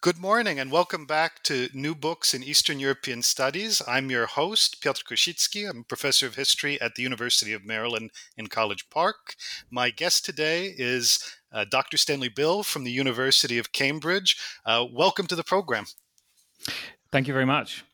Good morning and welcome back to New Books in Eastern European Studies. I'm your host, Piotr Kosicki. I'm a professor of history at the University of Maryland in College Park. My guest today is uh, Dr. Stanley Bill from the University of Cambridge. Uh, welcome to the program. Thank you very much.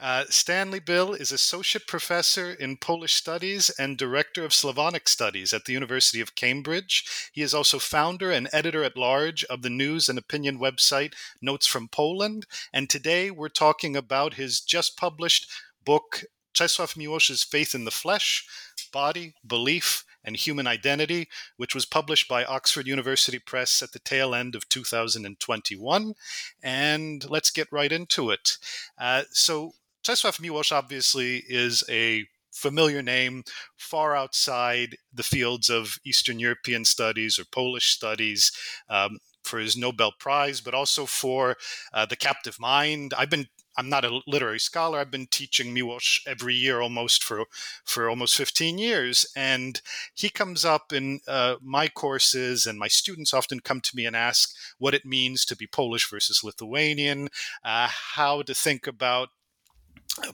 Uh, Stanley Bill is Associate Professor in Polish Studies and Director of Slavonic Studies at the University of Cambridge. He is also founder and editor at large of the news and opinion website Notes from Poland. And today we're talking about his just published book, Czesław Miłosz's Faith in the Flesh Body, Belief, and Human Identity, which was published by Oxford University Press at the tail end of 2021. And let's get right into it. Uh, so, Czesław Miłosz obviously is a familiar name far outside the fields of Eastern European studies or Polish studies. Um, for his Nobel Prize, but also for uh, The Captive Mind. I've been I'm not a literary scholar. I've been teaching Miłosz every year almost for for almost 15 years, and he comes up in uh, my courses, and my students often come to me and ask what it means to be Polish versus Lithuanian, uh, how to think about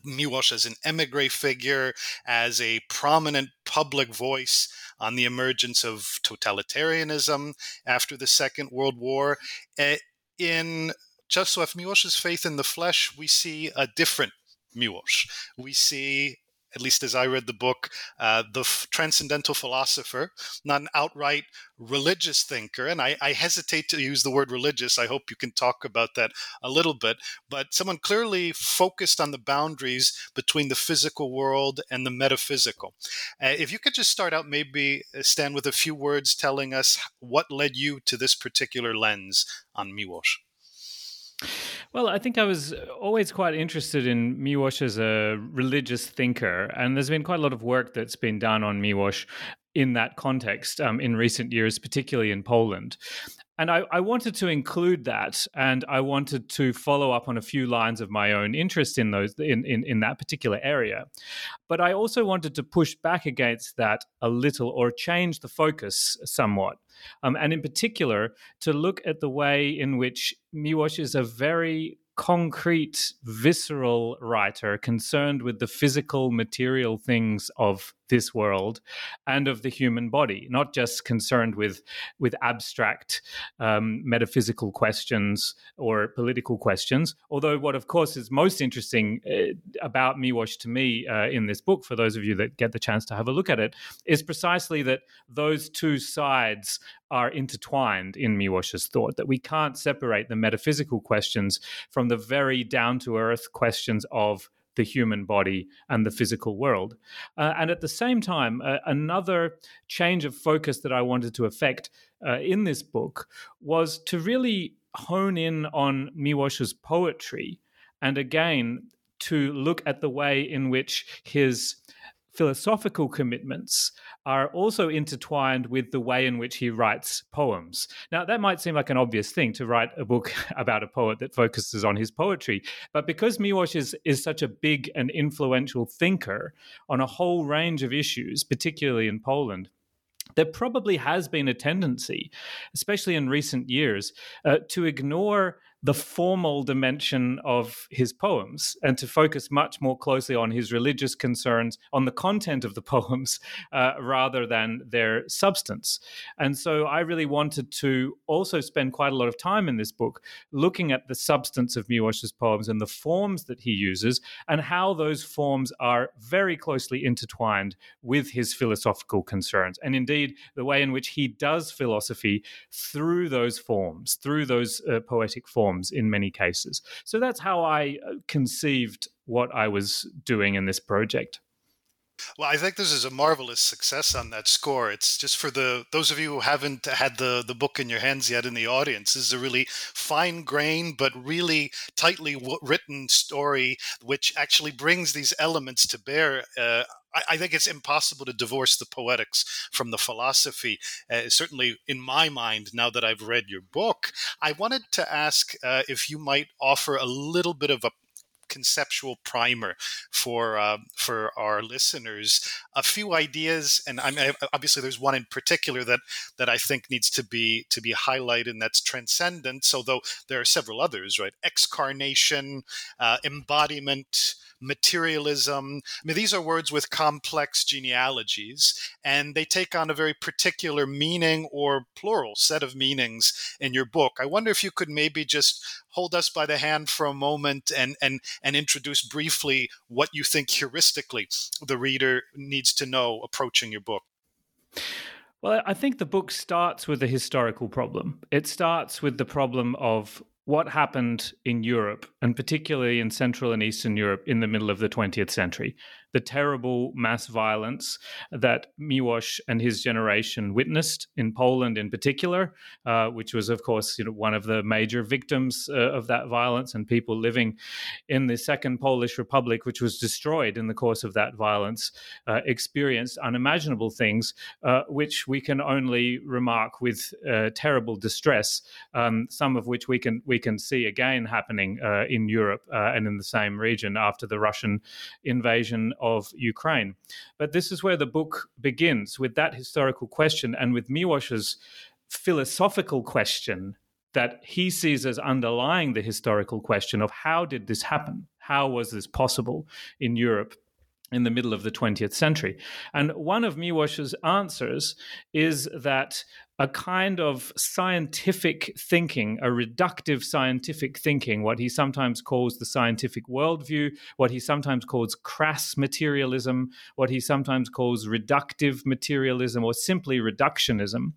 Miłosz as an emigre figure, as a prominent public voice on the emergence of totalitarianism after the Second World War. Eh, in Czesław Miłosz's faith in the flesh, we see a different Miłosz. We see, at least as I read the book, uh, the f- transcendental philosopher, not an outright religious thinker. And I, I, hesitate to use the word religious. I hope you can talk about that a little bit. But someone clearly focused on the boundaries between the physical world and the metaphysical. Uh, if you could just start out, maybe uh, Stan with a few words telling us what led you to this particular lens on Miłosz. Well, I think I was always quite interested in Miłosz as a religious thinker, and there's been quite a lot of work that's been done on Miłosz in that context um, in recent years, particularly in Poland. And I, I, wanted to include that, and I wanted to follow up on a few lines of my own interest in those in, in, in that particular area. But I also wanted to push back against that a little or change the focus somewhat. Um, and in particular, to look at the way in which Miłosz is a very concrete, visceral writer concerned with the physical, material things of this world and of the human body, not just concerned with with abstract um, metaphysical questions or political questions. Although, what of course is most interesting uh, about Miłosz to me uh, in this book, for those of you that get the chance to have a look at it, is precisely that those two sides are intertwined in Miłosz's thought. That we can't separate the metaphysical questions from the very down to earth questions of the human body and the physical world. Uh, and at the same time, uh, another change of focus that I wanted to effect uh, in this book was to really hone in on Miłosz's poetry and again to look at the way in which his philosophical commitments are also intertwined with the way in which he writes poems. Now, that might seem like an obvious thing to write a book about a poet that focuses on his poetry, but because Miłosz is, is such a big and influential thinker on a whole range of issues, particularly in Poland, there probably has been a tendency, especially in recent years, uh, to ignore the formal dimension of his poems and to focus much more closely on his religious concerns, on the content of the poems, uh, rather than their substance. And so I really wanted to also spend quite a lot of time in this book looking at the substance of Miłosz's poems and the forms that he uses and how those forms are very closely intertwined with his philosophical concerns. And indeed, the way in which he does philosophy through those forms, through those uh, poetic forms forms in many cases. So that's how I uh, conceived what I was doing in this project. Well, I think this is a marvelous success on that score. It's just for the those of you who haven't had the the book in your hands yet in the audience. This is a really fine grained but really tightly written story, which actually brings these elements to bear. Uh, I, think it's impossible to divorce the poetics from the philosophy. Uh, certainly, in my mind, now that I've read your book, I wanted to ask uh, if you might offer a little bit of a conceptual primer for uh, for our listeners. A few ideas, and I mean, obviously there's one in particular that that I think needs to be to be highlighted, and that's transcendence. Although there are several others, right? Excarnation, uh, embodiment materialism. I mean, these are words with complex genealogies, and they take on a very particular meaning or plural set of meanings in your book. I wonder if you could maybe just hold us by the hand for a moment and and and introduce briefly what you think heuristically the reader needs to know approaching your book. Well, I think the book starts with a historical problem. It starts with the problem of what happened in Europe, and particularly in Central and Eastern Europe in the middle of the 20th century the terrible mass violence that Miłosz and his generation witnessed in Poland, in particular, uh, which was, of course, you know, one of the major victims uh, of that violence, and people living in the Second Polish Republic, which was destroyed in the course of that violence, uh, experienced unimaginable things, uh, which we can only remark with uh, terrible distress. Um, some of which we can we can see again happening uh, in Europe and in the same region after the Russian invasion of Ukraine. But this is where the book begins with that historical question and with Miłosz's philosophical question that he sees as underlying the historical question of how did this happen? How was this possible in Europe in the middle of the 20th century? And one of Miłosz's answers is that a kind of scientific thinking, a reductive scientific thinking, what he sometimes calls the scientific worldview, what he sometimes calls crass materialism, what he sometimes calls reductive materialism, or simply reductionism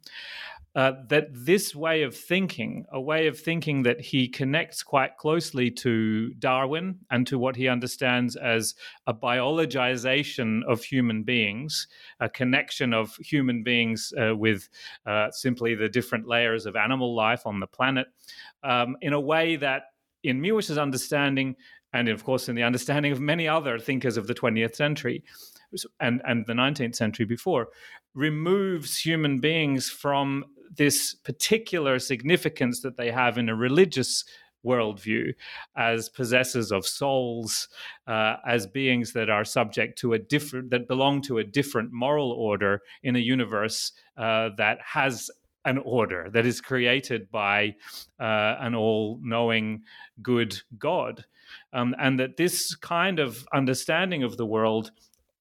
uh, that this way of thinking, a way of thinking that he connects quite closely to Darwin and to what he understands as a biologization of human beings, a connection of human beings uh, with uh, simply the different layers of animal life on the planet, um, in a way that, in Miłosz's understanding, and of course in the understanding of many other thinkers of the 20th century, and, and the 19th century before, removes human beings from this particular significance that they have in a religious worldview as possessors of souls, uh, as beings that are subject to a different, that belong to a different moral order in a universe uh, that has an order that is created by uh, an all knowing good God. Um, and that this kind of understanding of the world,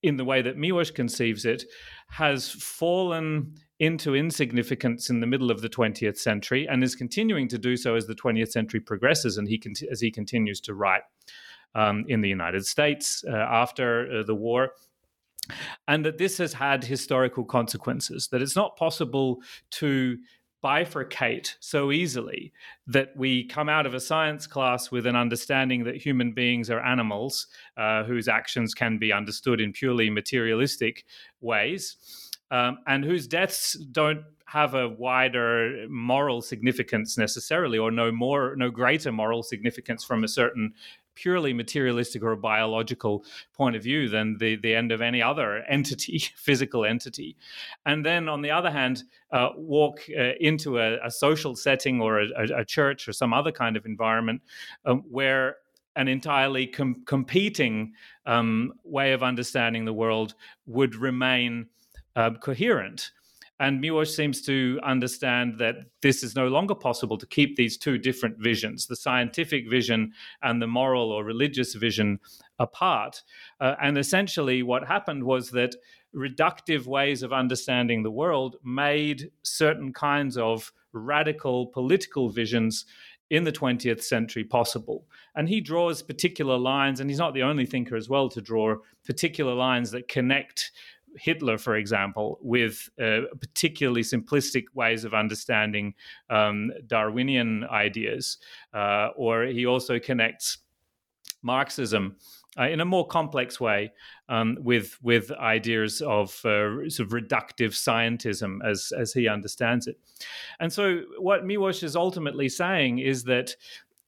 in the way that Miłosz conceives it, has fallen into insignificance in the middle of the 20th century and is continuing to do so as the 20th century progresses and he as he continues to write um, in the United States uh, after uh, the war. And that this has had historical consequences, that it's not possible to bifurcate so easily that we come out of a science class with an understanding that human beings are animals uh, whose actions can be understood in purely materialistic ways um, and whose deaths don't have a wider moral significance necessarily, or no more, no greater moral significance from a certain purely materialistic or a biological point of view than the, the end of any other entity, physical entity. And then on the other hand, uh, walk uh, into a, a, social setting or a, a, church or some other kind of environment um, where an entirely com- competing um, way of understanding the world would remain uh, coherent. And Miłosz seems to understand that this is no longer possible to keep these two different visions, the scientific vision and the moral or religious vision, apart. Uh, and essentially, what happened was that reductive ways of understanding the world made certain kinds of radical political visions in the 20th century possible. And he draws particular lines, and he's not the only thinker as well to draw particular lines that connect Hitler, for example, with uh, particularly simplistic ways of understanding um, Darwinian ideas. Uh, or he also connects Marxism uh, in a more complex way um, with with ideas of uh, sort of reductive scientism as as he understands it. And so, what Miłosz is ultimately saying is that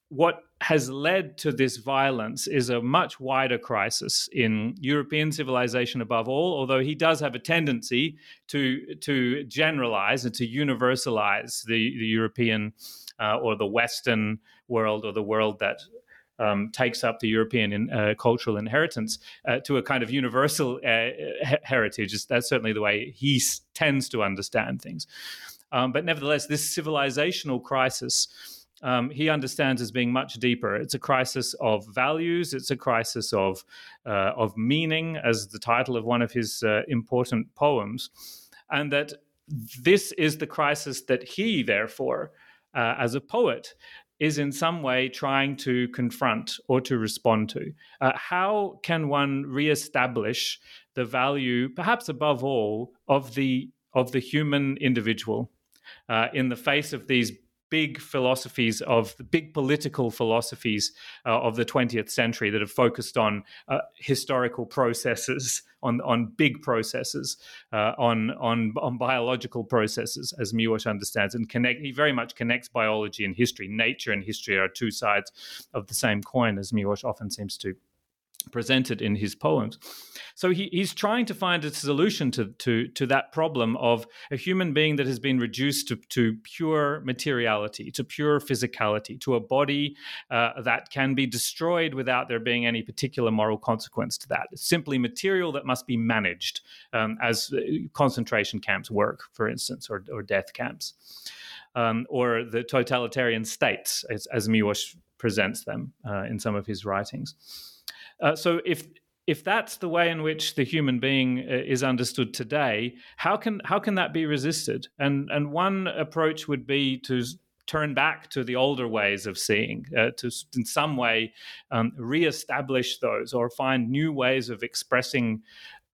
what has led to this violence is a much wider crisis in European civilization above all, although he does have a tendency to, to generalize and to universalize the, the European uh, or the Western world or the world that um, takes up the European in, uh, cultural inheritance uh, to a kind of universal uh, heritage. That's certainly the way he tends to understand things. Um, but nevertheless, this civilizational crisis um, he understands as being much deeper. It's a crisis of values. It's a crisis of uh, of meaning, as the title of one of his uh, important poems, and that this is the crisis that he, therefore, uh, as a poet, is in some way trying to confront or to respond to. Uh, how can one reestablish the value, perhaps above all, of the of the human individual uh, in the face of these big philosophies of the big political philosophies uh, of the 20th century that have focused on uh, historical processes on on big processes uh, on on on biological processes as Miłosz understands. And connect he very much connects biology and history. Nature and history are two sides of the same coin as Miłosz often seems to presented in his poems. So he, he's trying to find a solution to, to, to that problem of a human being that has been reduced to, to pure materiality, to pure physicality, to a body uh, that can be destroyed without there being any particular moral consequence to that. It's simply material that must be managed, um, as uh, concentration camps work, for instance, or, or death camps. Um, or the totalitarian states, as, as Miłosz presents them uh, in some of his writings. Uh, so if if that's the way in which the human being uh, is understood today, how can how can that be resisted? And and one approach would be to turn back to the older ways of seeing, uh, to in some way um, reestablish those, or find new ways of expressing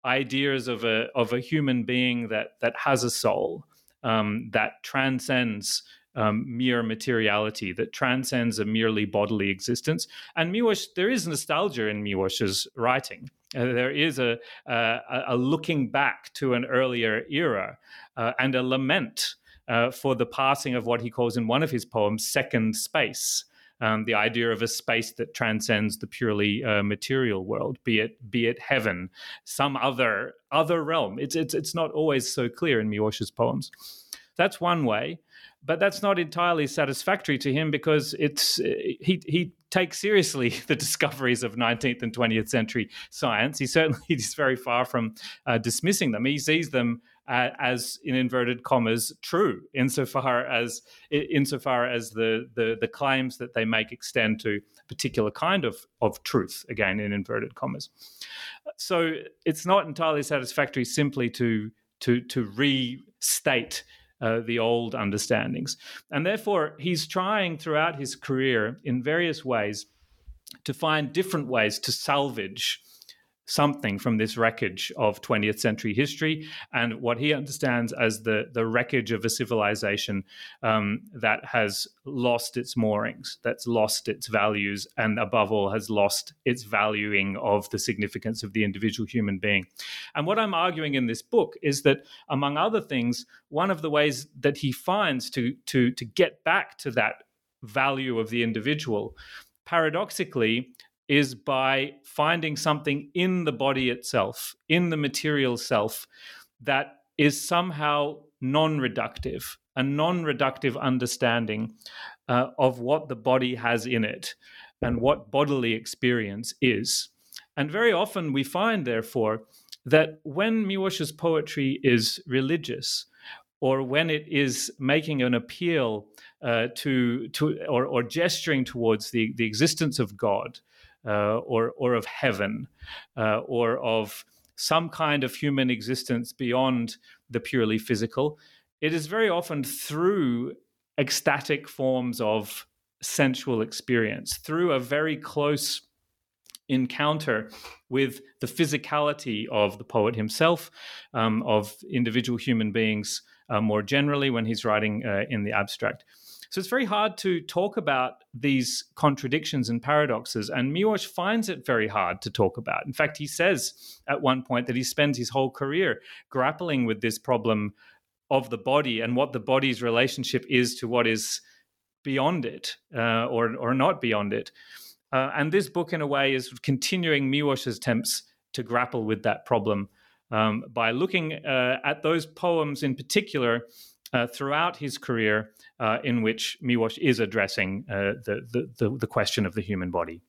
ideas of a of a human being that that has a soul um, that transcends um, mere materiality that transcends a merely bodily existence. And Miłosz, there is nostalgia in Miłosz's writing. Uh, there is a, a, a, looking back to an earlier era uh, and a lament uh, for the passing of what he calls in one of his poems second space. Um, the idea of a space that transcends the purely uh, material world, be it be it heaven, some other other realm. It's it's it's not always so clear in Miłosz's poems. That's one way but that's not entirely satisfactory to him because it's he he takes seriously the discoveries of 19th and 20th century science. He certainly is very far from uh, dismissing them. He sees them uh, as, in inverted commas, true insofar as insofar as the, the the claims that they make extend to a particular kind of of truth. Again, in inverted commas. So it's not entirely satisfactory simply to to to restate uh, the old understandings. And therefore, he's trying throughout his career in various ways to find different ways to salvage something from this wreckage of 20th century history and what he understands as the, the wreckage of a civilization um, that has lost its moorings, that's lost its values, and above all, has lost its valuing of the significance of the individual human being. And what I'm arguing in this book is that, among other things, one of the ways that he finds to, to, to get back to that value of the individual paradoxically is by finding something in the body itself, in the material self, that is somehow non reductive, a non reductive understanding uh, of what the body has in it and what bodily experience is. And very often we find, therefore, that when Miłosz's poetry is religious, or when it is making an appeal uh, to to or, or, gesturing towards the the existence of God uh, or or of heaven uh, or of some kind of human existence beyond the purely physical, it is very often through ecstatic forms of sensual experience, through a very close encounter with the physicality of the poet himself, um, of individual human beings uh, more generally when he's writing uh, in the abstract. So it's very hard to talk about these contradictions and paradoxes, and Miłosz finds it very hard to talk about. In fact, he says at one point that he spends his whole career grappling with this problem of the body and what the body's relationship is to what is beyond it uh, or, or not beyond it. Uh, and this book, in a way, is continuing Miłosz's attempts to grapple with that problem um, by looking uh, at those poems in particular uh, throughout his career uh, in which Miłosz is addressing uh, the, the, the question of the human body.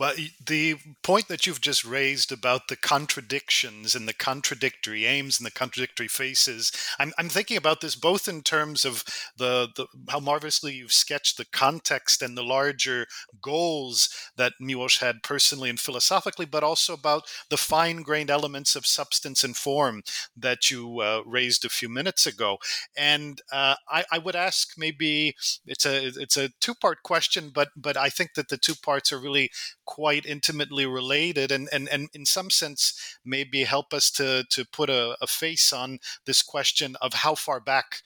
Well, the point that you've just raised about the contradictions and the contradictory aims and the contradictory faces, I'm, I'm thinking about this both in terms of the, the how marvelously you've sketched the context and the larger goals that Miłosz had personally and philosophically, but also about the fine-grained elements of substance and form that you uh, raised a few minutes ago. And uh, I, I would ask maybe it's a it's a two-part question, but but I think that the two parts are really quite intimately related and, and, and in some sense maybe help us to, to put a, a face on this question of how far back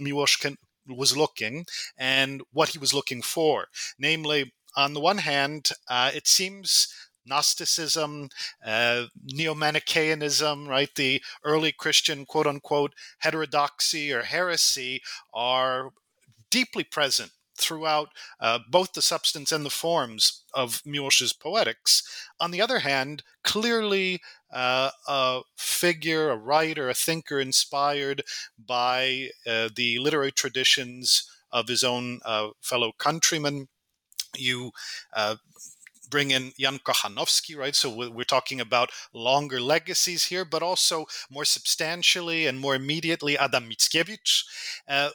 Miłosz can, was looking and what he was looking for. Namely, on the one hand, uh, it seems Gnosticism, uh, Neo Manichaeanism, right? The early Christian quote unquote heterodoxy or heresy are deeply present throughout uh, both the substance and the forms of Miłosz's poetics. On the other hand, clearly uh, a figure, a writer, a thinker inspired by uh, the literary traditions of his own uh, fellow countrymen. You uh, bring in Jan Kochanowski, right? So we're talking about longer legacies here, but also more substantially and more immediately Adam Mickiewicz. Uh,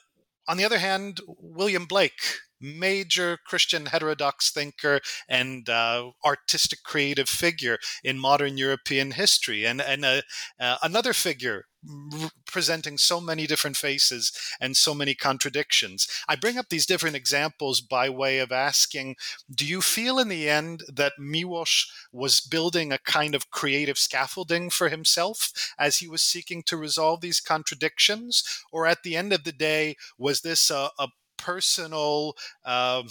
on the other hand, William Blake, major Christian heterodox thinker and uh, artistic creative figure in modern European history, and and uh, uh, another figure presenting so many different faces and so many contradictions. I bring up these different examples by way of asking Do you feel in the end that Miłosz was building a kind of creative scaffolding for himself as he was seeking to resolve these contradictions? Or at the end of the day, was this a, a personal um,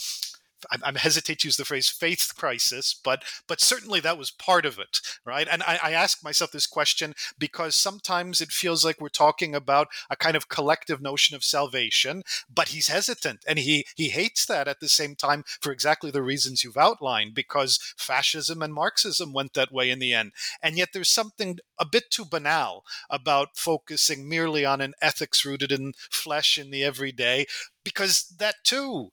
I, I hesitate to use the phrase faith crisis, but but certainly that was part of it, right? And I, I ask myself this question because sometimes it feels like we're talking about a kind of collective notion of salvation, but he's hesitant and he he hates that at the same time for exactly the reasons you've outlined, because fascism and Marxism went that way in the end. And yet there's something a bit too banal about focusing merely on an ethics rooted in flesh in the everyday because that too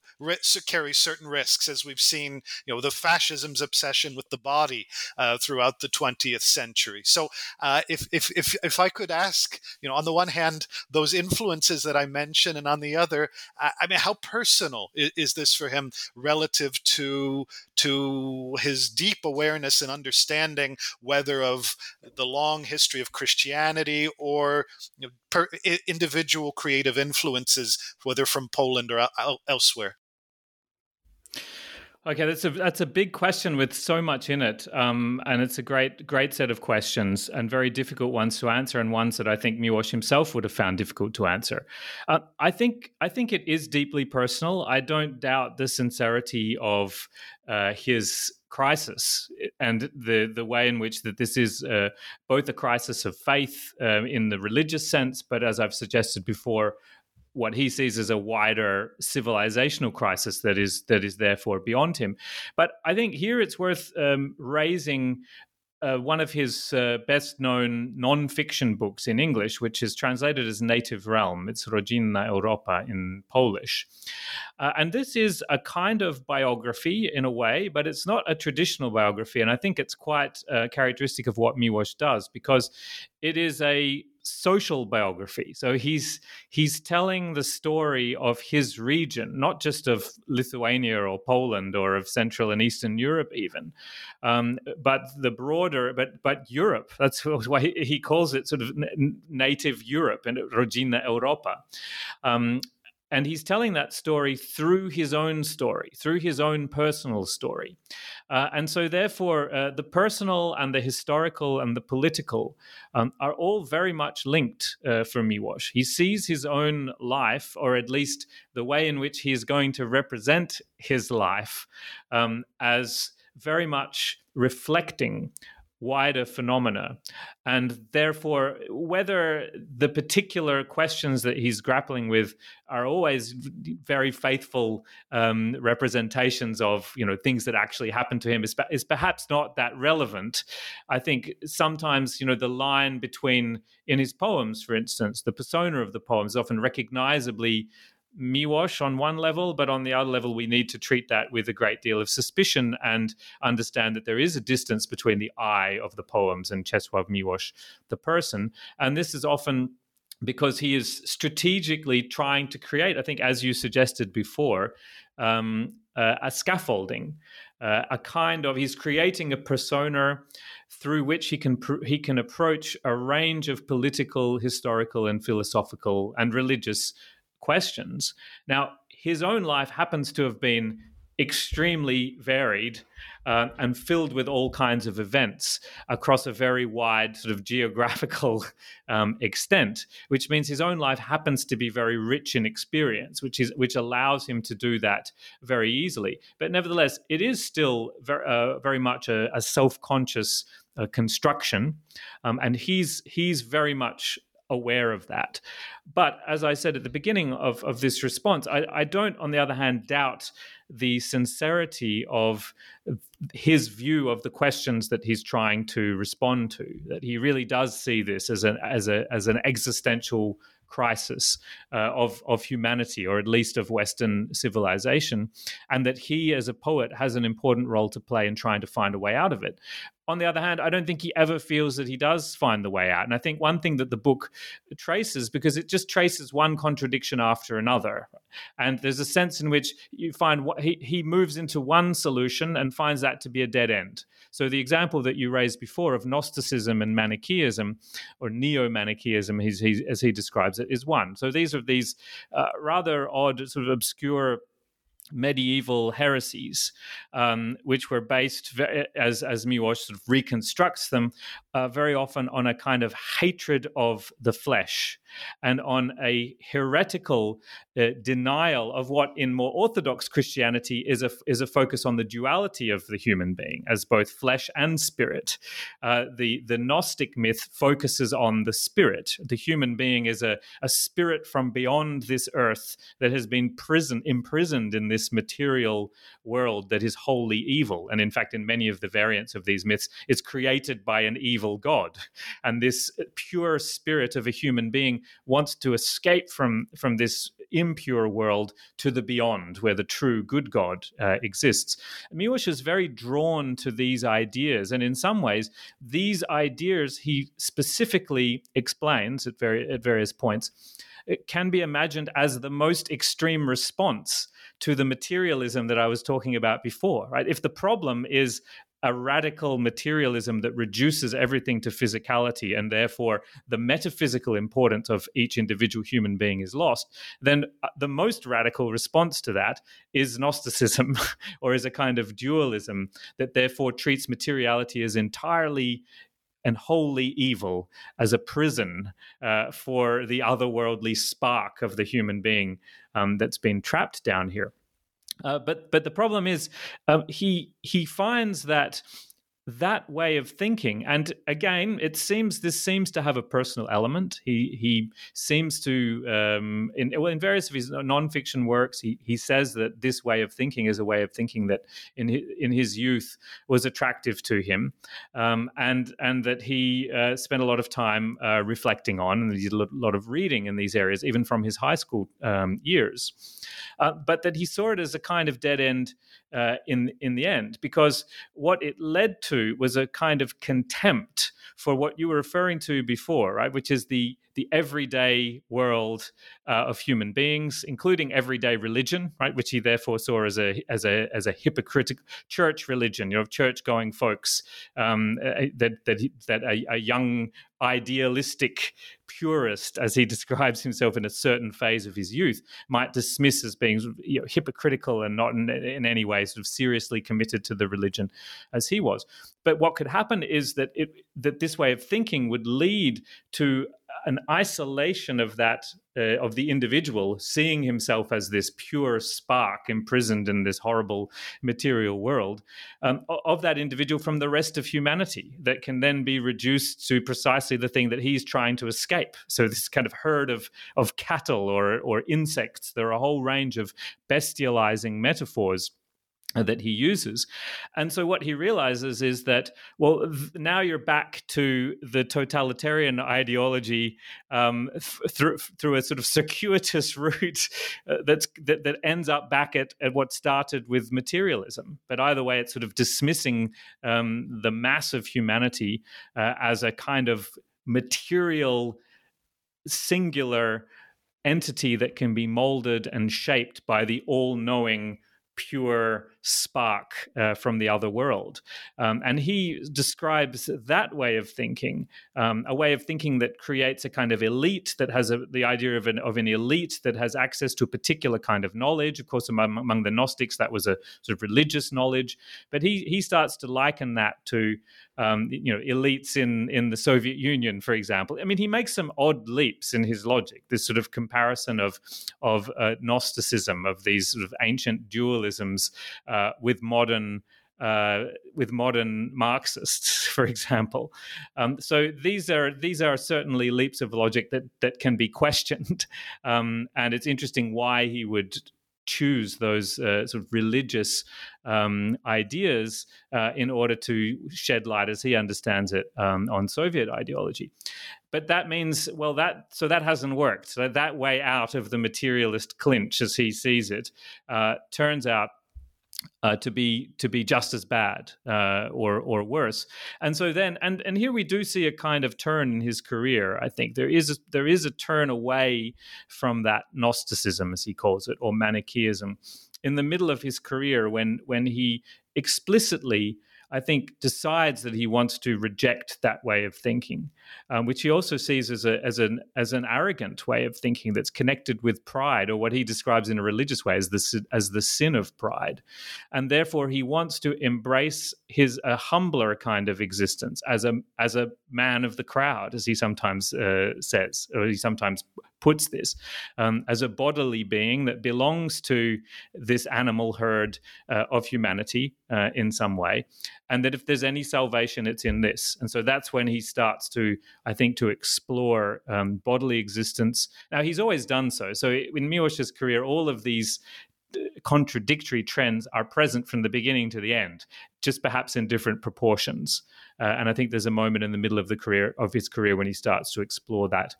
carries certain risks, as we've seen, you know, the fascism's obsession with the body uh, throughout the 20th century. So, uh, if, if, if, if I could ask, you know, on the one hand, those influences that I mentioned, and on the other, I, I mean, how personal is, is, this for him relative to to his deep awareness and understanding, whether of the long history of Christianity or you know, per, individual creative influences, whether from Poland or elsewhere? Okay, that's a that's a big question with so much in it, um, and it's a great great set of questions and very difficult ones to answer, and ones that I think Miłosz himself would have found difficult to answer. Uh, I think I think it is deeply personal. I don't doubt the sincerity of uh, his crisis and the the way in which that this is uh, both a crisis of faith uh, in the religious sense, but as I've suggested before, what he sees as a wider civilizational crisis that is that is therefore beyond him. But I think here it's worth um, raising uh, one of his uh, best known non fiction books in English, which is translated as Native Realm. It's Rodzinna Europa in Polish. Uh, and this is a kind of biography in a way, but it's not a traditional biography. And I think it's quite uh, characteristic of what Miłosz does because it is a social biography. So he's he's telling the story of his region, not just of Lithuania or Poland or of Central and Eastern Europe, even, um, but the broader, but but Europe. That's why he calls it sort of native Europe and Rodzinna Europa. Um, and he's telling that story through his own story, through his own personal story. Uh, and so, therefore, uh, the personal and the historical and the political um, are all very much linked uh, for Miłosz. He sees his own life, or at least the way in which he is going to represent his life, um, as very much reflecting wider phenomena. And therefore, whether the particular questions that he's grappling with are always very faithful um, representations of you know things that actually happened to him is, is perhaps not that relevant. I think sometimes you know the line between in his poems, for instance, the persona of the poems often recognizably Miłosz on one level, but on the other level, we need to treat that with a great deal of suspicion and understand that there is a distance between the I of the poems and Czesław Miłosz, the person. And this is often because he is strategically trying to create, I think, as you suggested before, um, uh, a scaffolding, uh, a kind of he's creating a persona through which he can pr- he can approach a range of political, historical, and philosophical and religious questions. Now, his own life happens to have been extremely varied uh, and filled with all kinds of events across a very wide sort of geographical um, extent, which means his own life happens to be very rich in experience, which is which allows him to do that very easily. But nevertheless, it is still very, uh, very much a, a self-conscious uh, construction, um, and he's he's very much aware of that. But as I said at the beginning of, of this response, I, I don't, on the other hand, doubt the sincerity of his view of the questions that he's trying to respond to. That he really does see this as an as a as an existential crisis uh, of of humanity, or at least of Western civilization, and that he, as a poet, has an important role to play in trying to find a way out of it. On the other hand, I don't think he ever feels that he does find the way out. And I think one thing that the book traces, because it just traces one contradiction after another, and there's a sense in which you find what he, he moves into one solution and finds that to be a dead end. So the example that you raised before of Gnosticism and Manichaeism, or neo Manichaeism, as he describes it, is one. So these are these uh, rather odd, sort of obscure medieval heresies, um, which were based, as as Miłosz sort of reconstructs them, uh, very often on a kind of hatred of the flesh and on a heretical uh, denial of what in more orthodox Christianity is a is a focus on the duality of the human being as both flesh and spirit. Uh, the the Gnostic myth focuses on the spirit. The human being is a, a spirit from beyond this earth that has been prison imprisoned in this material world that is wholly evil. And in fact, in many of the variants of these myths, it's created by an evil god. And this pure spirit of a human being wants to escape from from this impure world to the beyond, where the true good God uh, exists. Miłosz is very drawn to these ideas, and in some ways, these ideas he specifically explains at, very, at various points. It can be imagined as the most extreme response to the materialism that I was talking about before, right? If the problem is a radical materialism that reduces everything to physicality and therefore the metaphysical importance of each individual human being is lost, then uh, the most radical response to that is Gnosticism or is a kind of dualism that therefore treats materiality as entirely and wholly evil as a prison uh, for the otherworldly spark of the human being um, that's been trapped down here. Uh, but but the problem is um, he he finds that that way of thinking. And again it seems this seems to have a personal element. He he seems to um, in well in various of his nonfiction works he he says that this way of thinking is a way of thinking that in his, in his youth was attractive to him um, and and that he uh, spent a lot of time uh, reflecting on and he did a lot of reading in these areas even from his high school um, years. Uh, but that he saw it as a kind of dead end uh, in in the end, because what it led to was a kind of contempt for what you were referring to before, right? Which is the the everyday world uh, of human beings, including everyday religion, right? Which he therefore saw as a as a as a hypocritical church religion, you know, church going folks um, uh, that that that a, a young idealistic purist, as he describes himself in a certain phase of his youth, might dismiss as being you know, hypocritical and not in, in, any way sort of seriously committed to the religion as he was. But what could happen is that it, that this way of thinking would lead to an isolation of that uh, of the individual seeing himself as this pure spark imprisoned in this horrible material world um, of that individual from the rest of humanity that can then be reduced to precisely the thing that he's trying to escape. So this kind of herd of of cattle or or insects. There are a whole range of bestializing metaphors that he uses. And so what he realizes is that, well, th- now you're back to the totalitarian ideology um, th- through, through a sort of circuitous route uh, that's, that, that ends up back at, at what started with materialism. But either way, it's sort of dismissing um, the mass of humanity uh, as a kind of material, singular entity that can be molded and shaped by the all knowing pure spark uh, from the other world. Um, and he describes that way of thinking, um, a way of thinking that creates a kind of elite that has a, the idea of an, of an elite that has access to a particular kind of knowledge. Of course, among, among the Gnostics, that was a sort of religious knowledge. But he, he starts to liken that to um, you know elites in in the Soviet Union, for example. I mean, he makes some odd leaps in his logic. This sort of comparison of of uh, Gnosticism, of these sort of ancient dualisms, uh, with modern. Uh, with modern Marxists, for example, um, so these are these are certainly leaps of logic that that can be questioned, um, and it's interesting why he would choose those uh, sort of religious um, ideas uh, in order to shed light, as he understands it, um, on Soviet ideology. But that means, well, that so that hasn't worked. So that way out of the materialist clinch, as he sees it, uh, turns out uh, to be to be just as bad uh, or or worse. And so then and and here we do see a kind of turn in his career. I think there is a, there is a turn away from that Gnosticism, as he calls it, or Manichaeism, in the middle of his career when when he explicitly I think, decides that he wants to reject that way of thinking, um, which he also sees as, a, as, an, as an arrogant way of thinking that's connected with pride, or what he describes in a religious way as the, as the sin of pride. And therefore, he wants to embrace his a humbler kind of existence as a, as a man of the crowd, as he sometimes uh, says, or he sometimes puts this um, as a bodily being that belongs to this animal herd uh, of humanity uh, in some way. And that if there's any salvation, it's in this. And so that's when he starts to, I think, to explore um, bodily existence. Now, he's always done so. So in Miłosz's career, all of these uh, contradictory trends are present from the beginning to the end, just perhaps in different proportions. Uh, and I think there's a moment in the middle of the career of his career when he starts to explore that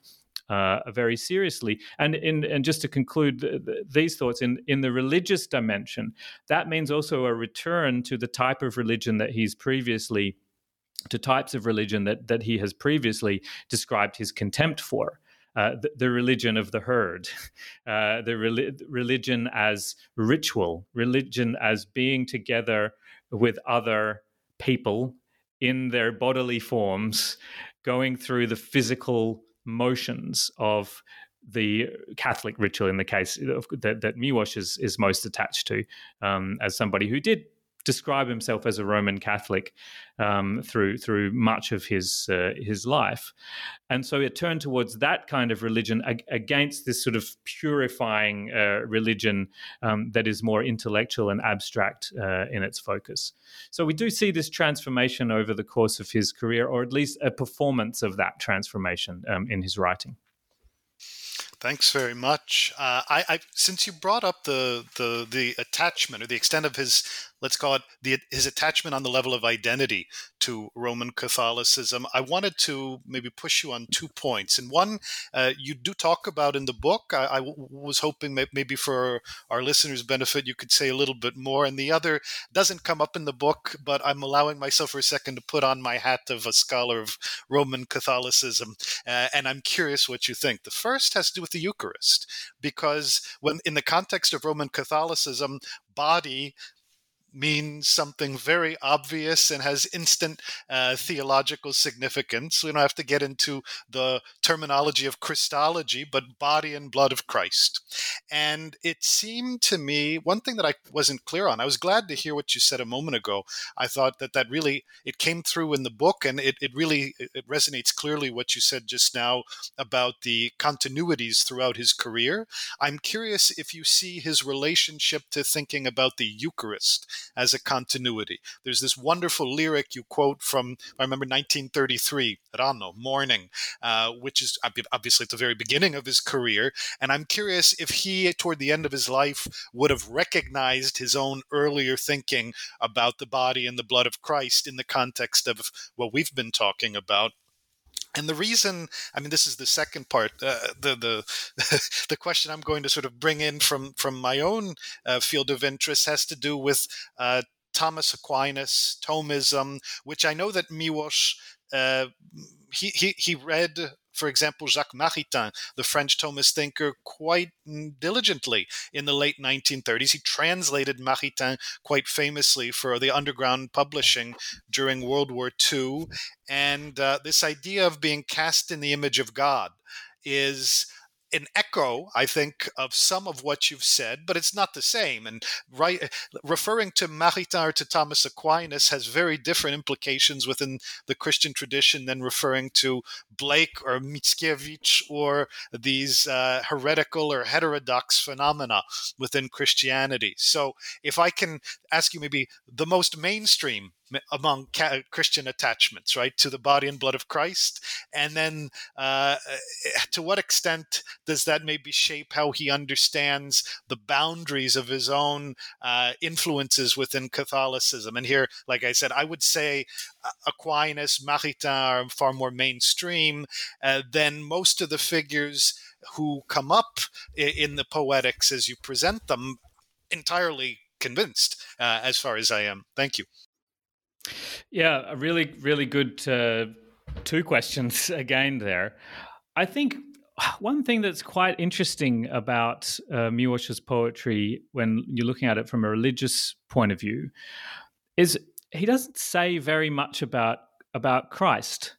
uh, very seriously. And in, and just to conclude the, the, these thoughts in in the religious dimension, that means also a return to the type of religion that he's previously to types of religion that that he has previously described his contempt for. Uh, the, the, religion of the herd, uh, the re- religion as ritual, religion as being together with other people in their bodily forms, going through the physical motions of the Catholic ritual in the case that, that Miłosz is, is most attached to, um, as somebody who did describe himself as a Roman Catholic um, through through much of his uh, his life, and so it turned towards that kind of religion ag- against this sort of purifying uh, religion um, that is more intellectual and abstract uh, in its focus. So we do see this transformation over the course of his career, or at least a performance of that transformation um, in his writing. Thanks very much. Uh, I, I, since you brought up the, the the attachment or the extent of his let's call it the, his attachment on the level of identity to Roman Catholicism. I wanted to maybe push you on two points. And one, uh, you do talk about in the book. I, I w- was hoping maybe for our listeners' benefit, you could say a little bit more. And the other doesn't come up in the book, but I'm allowing myself for a second to put on my hat of a scholar of Roman Catholicism. Uh, and I'm curious what you think. The first has to do with the Eucharist, because when in the context of Roman Catholicism, body means something very obvious and has instant uh, theological significance. We don't have to get into the terminology of Christology, but body and blood of Christ. And it seemed to me one thing that I wasn't clear on. I was glad to hear what you said a moment ago. I thought that that really it came through in the book, and it, it really it resonates clearly what you said just now about the continuities throughout his career. I'm curious if you see his relationship to thinking about the Eucharist as a continuity. There's this wonderful lyric you quote from, I remember 1933, Rano, Morning, uh, which is obviously at the very beginning of his career. And I'm curious if he, toward the end of his life, would have recognized his own earlier thinking about the body and the blood of Christ in the context of what we've been talking about and the reason, I mean, this is the second part. Uh, the the the question I'm going to sort of bring in from from my own uh, field of interest has to do with uh, Thomas Aquinas, Thomism, which I know that Miłosz uh, he, he he read for example, Jacques Maritain, the French Thomist thinker, quite diligently in the late 1930s. He translated Maritain quite famously for the underground publishing during World War II. And uh, this idea of being cast in the image of God is an echo, I think, of some of what you've said, but it's not the same. And right, referring to Maritain or to Thomas Aquinas has very different implications within the Christian tradition than referring to Blake or Mickiewicz or these uh, heretical or heterodox phenomena within Christianity. So, if I can ask you maybe the most mainstream among Christian attachments, right, to the body and blood of Christ, and then uh, eh, to what extent does that maybe shape how he understands the boundaries of his own uh, influences within Catholicism? And here, like I said, I would say uh, Aquinas, Maritain are far more mainstream uh, than most of the figures who come up in the poetics as you present them entirely convinced uh, as far as I am. Thank you. Yeah, a really, really good uh, two questions again there. I think one thing that's quite interesting about uh, poetry when you're looking at it from a religious point of view is he doesn't say very much about about Christ.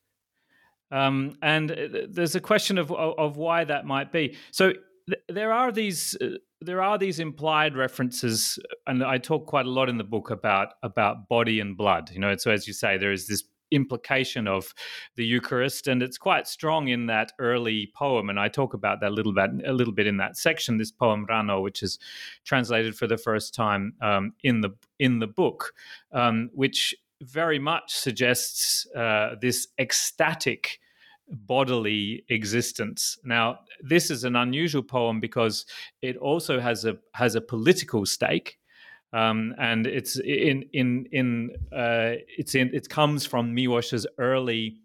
Um, and uh, there's a question of, of, of why that might be. So th- there are these uh, there are these implied references, and I talk quite a lot in the book about about body and blood. You know, so as you say, there is this implication of the Eucharist, and it's quite strong in that early poem. And I talk about that a little bit a little bit in that section. This poem Rano, which is translated for the first time um, in the in the book, um, which very much suggests uh, this ecstatic bodily existence. Now, this is an unusual poem because it also has a has a political stake. Um, and it's in in in uh, it's in it comes from Miłosz's early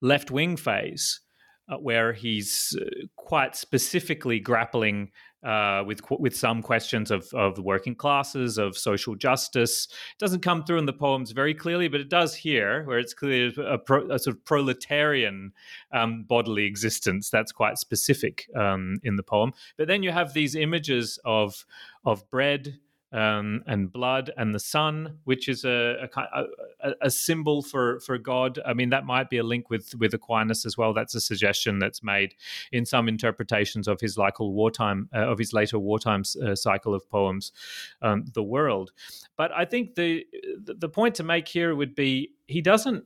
left wing phase, uh, where he's uh, quite specifically grappling uh, with with some questions of of working classes, of social justice. It doesn't come through in the poems very clearly, but it does here, where it's clear a, pro, a sort of proletarian um, bodily existence. That's quite specific um, in the poem. But then you have these images of of bread um, and blood and the sun, which is a, a, a, symbol for, for God. I mean, that might be a link with, with Aquinas as well. That's a suggestion that's made in some interpretations of his like wartime uh, of his later wartime uh, cycle of poems, um, the world. But I think the the point to make here would be he doesn't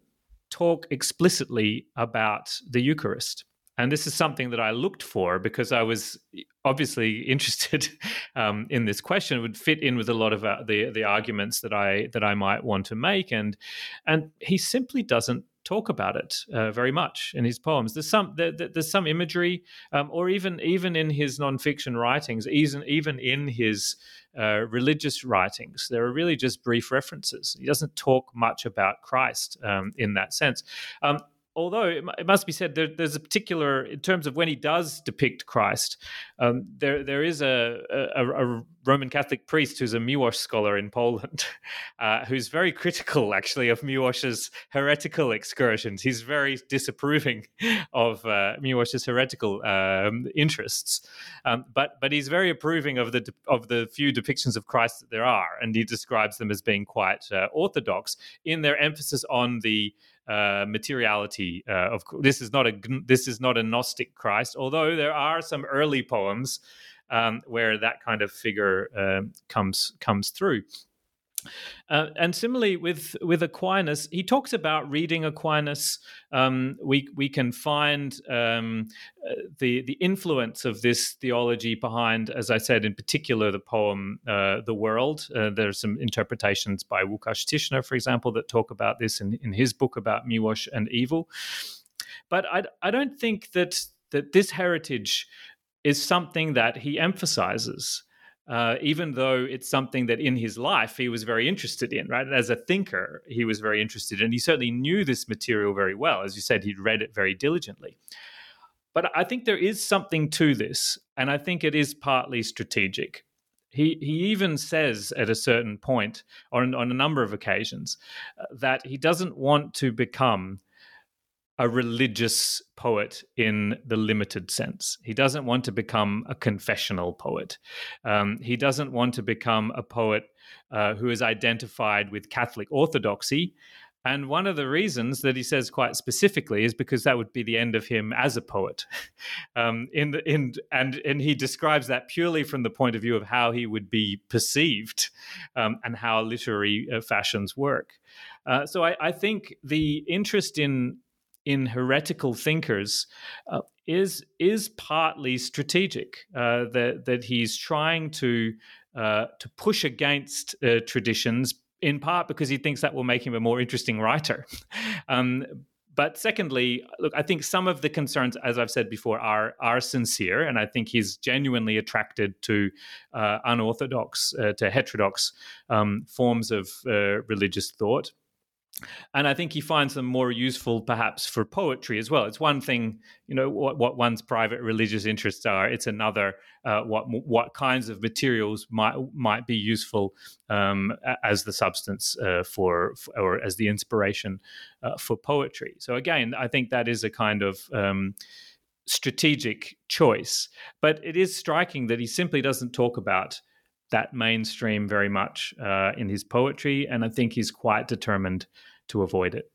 talk explicitly about the Eucharist. And this is something that I looked for because I was obviously interested um, in this question. It would fit in with a lot of uh, the the arguments that I that I might want to make, and and he simply doesn't talk about it uh, very much in his poems. There's some there, there's some imagery, um, or even even in his nonfiction writings, even even in his uh, religious writings, there are really just brief references. He doesn't talk much about Christ um, in that sense. Um, although it, must be said there, there's a particular in terms of when he does depict Christ, um, there there is a, a, a, Roman Catholic priest who's a Miłosz scholar in Poland, uh, who's very critical actually of Miłosz's heretical excursions. He's very disapproving of uh, Miłosz's heretical um, interests, um, but but he's very approving of the of the few depictions of Christ that there are, and he describes them as being quite uh, orthodox in their emphasis on the uh, materiality uh, of this is not a this is not a gnostic christ although there are some early poems um, where that kind of figure uh, comes comes through uh, and similarly with with Aquinas, he talks about reading Aquinas. Um, we we can find um, uh, the the influence of this theology behind, as I said, in particular the poem uh, "The World." Uh, there are some interpretations by Łukasz Tischner, for example, that talk about this in, in his book about Miłosz and evil. But I I don't think that that this heritage is something that he emphasizes uh, even though it's something that in his life he was very interested in, right? As a thinker, he was very interested, and he certainly knew this material very well. As you said, he'd read it very diligently. But I think there is something to this, and I think it is partly strategic. He he even says at a certain point, on on a number of occasions, uh, that he doesn't want to become a religious poet in the limited sense. He doesn't want to become a confessional poet. Um, he doesn't want to become a poet uh, who is identified with Catholic orthodoxy. And one of the reasons that he says quite specifically is because that would be the end of him as a poet. um, in the, in and and he describes that purely from the point of view of how he would be perceived um, and how literary uh, fashions work. Uh, so I, I, think the interest in in heretical thinkers uh, is is partly strategic. Uh, that that he's trying to uh, to push against uh, traditions in part because he thinks that will make him a more interesting writer. um, but secondly, look, I think some of the concerns, as I've said before, are are sincere, and I think he's genuinely attracted to uh, unorthodox, uh, to heterodox um, forms of religious thought and I think he finds them more useful, perhaps, for poetry as well. It's one thing, you know, what, what one's private religious interests are. It's another uh, what what kinds of materials might might be useful um, as the substance uh, for, for, or as the inspiration uh, for poetry. So again, I think that is a kind of um, strategic choice. But it is striking that he simply doesn't talk about that mainstream very much uh, in his poetry, and I think he's quite determined to avoid it.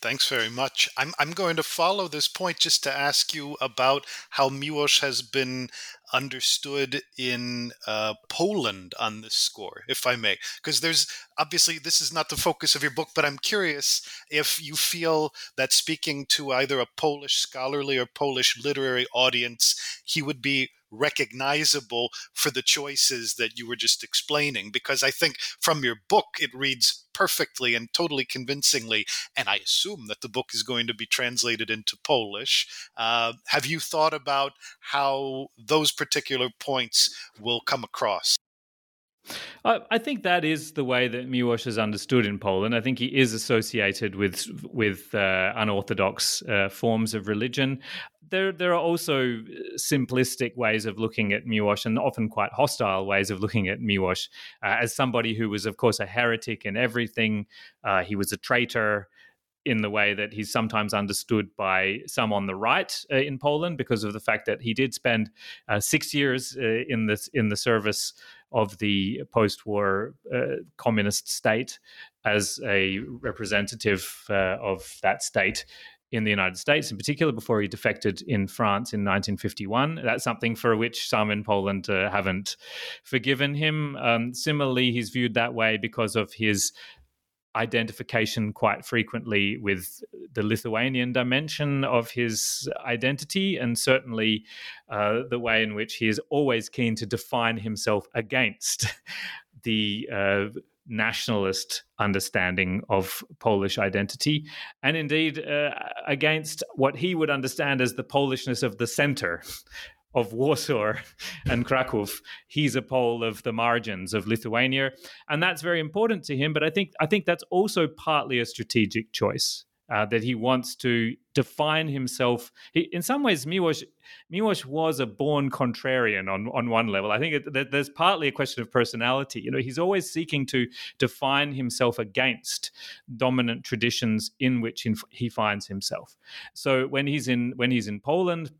Thanks very much. I'm I'm going to follow this point just to ask you about how Miłosz has been understood in uh, Poland on this score, if I may, because there's obviously this is not the focus of your book, but I'm curious if you feel that speaking to either a Polish scholarly or Polish literary audience, he would be recognizable for the choices that you were just explaining. Because I think from your book, it reads perfectly and totally convincingly. And I assume that the book is going to be translated into Polish. Uh, have you thought about how those particular points will come across? I think that is the way that Miłosz is understood in Poland. I think he is associated with with uh, unorthodox uh, forms of religion. There, there are also simplistic ways of looking at Miłosz, and often quite hostile ways of looking at Miłosz uh, as somebody who was, of course, a heretic in everything. Uh, he was a traitor in the way that he's sometimes understood by some on the right uh, in Poland because of the fact that he did spend uh, six years uh, in this in the service of the post-war uh, communist state as a representative uh, of that state in the United States, in particular, before he defected in France in 1951. That's something for which some in Poland uh, haven't forgiven him. Um, similarly, he's viewed that way because of his identification quite frequently with the Lithuanian dimension of his identity, and certainly uh, the way in which he is always keen to define himself against the uh, nationalist understanding of Polish identity, and indeed uh, against what he would understand as the Polishness of the center. Of Warsaw and Krakow, he's a Pole of the margins of Lithuania, and that's very important to him. But I think I think that's also partly a strategic choice uh, that he wants to define himself. He, in some ways, Miłosz, Miłosz was a born contrarian on, on one level. I think it, there's partly a question of personality. You know, he's always seeking to define himself against dominant traditions in which he finds himself. So when he's in when he's in Poland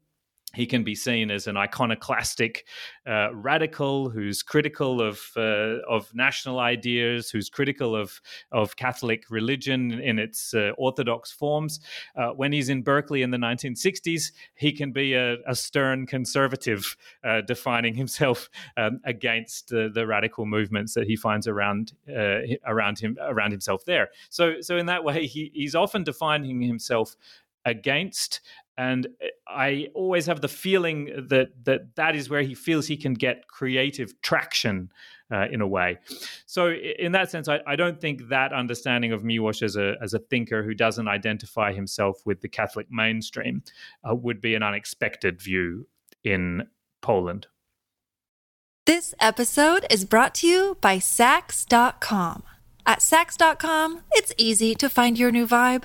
he can be seen as an iconoclastic uh, radical who's critical of uh, of national ideas, who's critical of of Catholic religion in its uh, orthodox forms. Uh, when he's in Berkeley in the 1960s, he can be a, a stern conservative, uh, defining himself um, against the radical movements that he finds around uh, around him around himself there. So so in that way, he, he's often defining himself against and eh, I always have the feeling that that that is where he feels he can get creative traction uh, in a way. So in that sense, I, I, don't think that understanding of Miłosz as a as a thinker who doesn't identify himself with the Catholic mainstream uh, would be an unexpected view in Poland. This episode is brought to you by Saks.com. At Saks.com, it's easy to find your new vibe.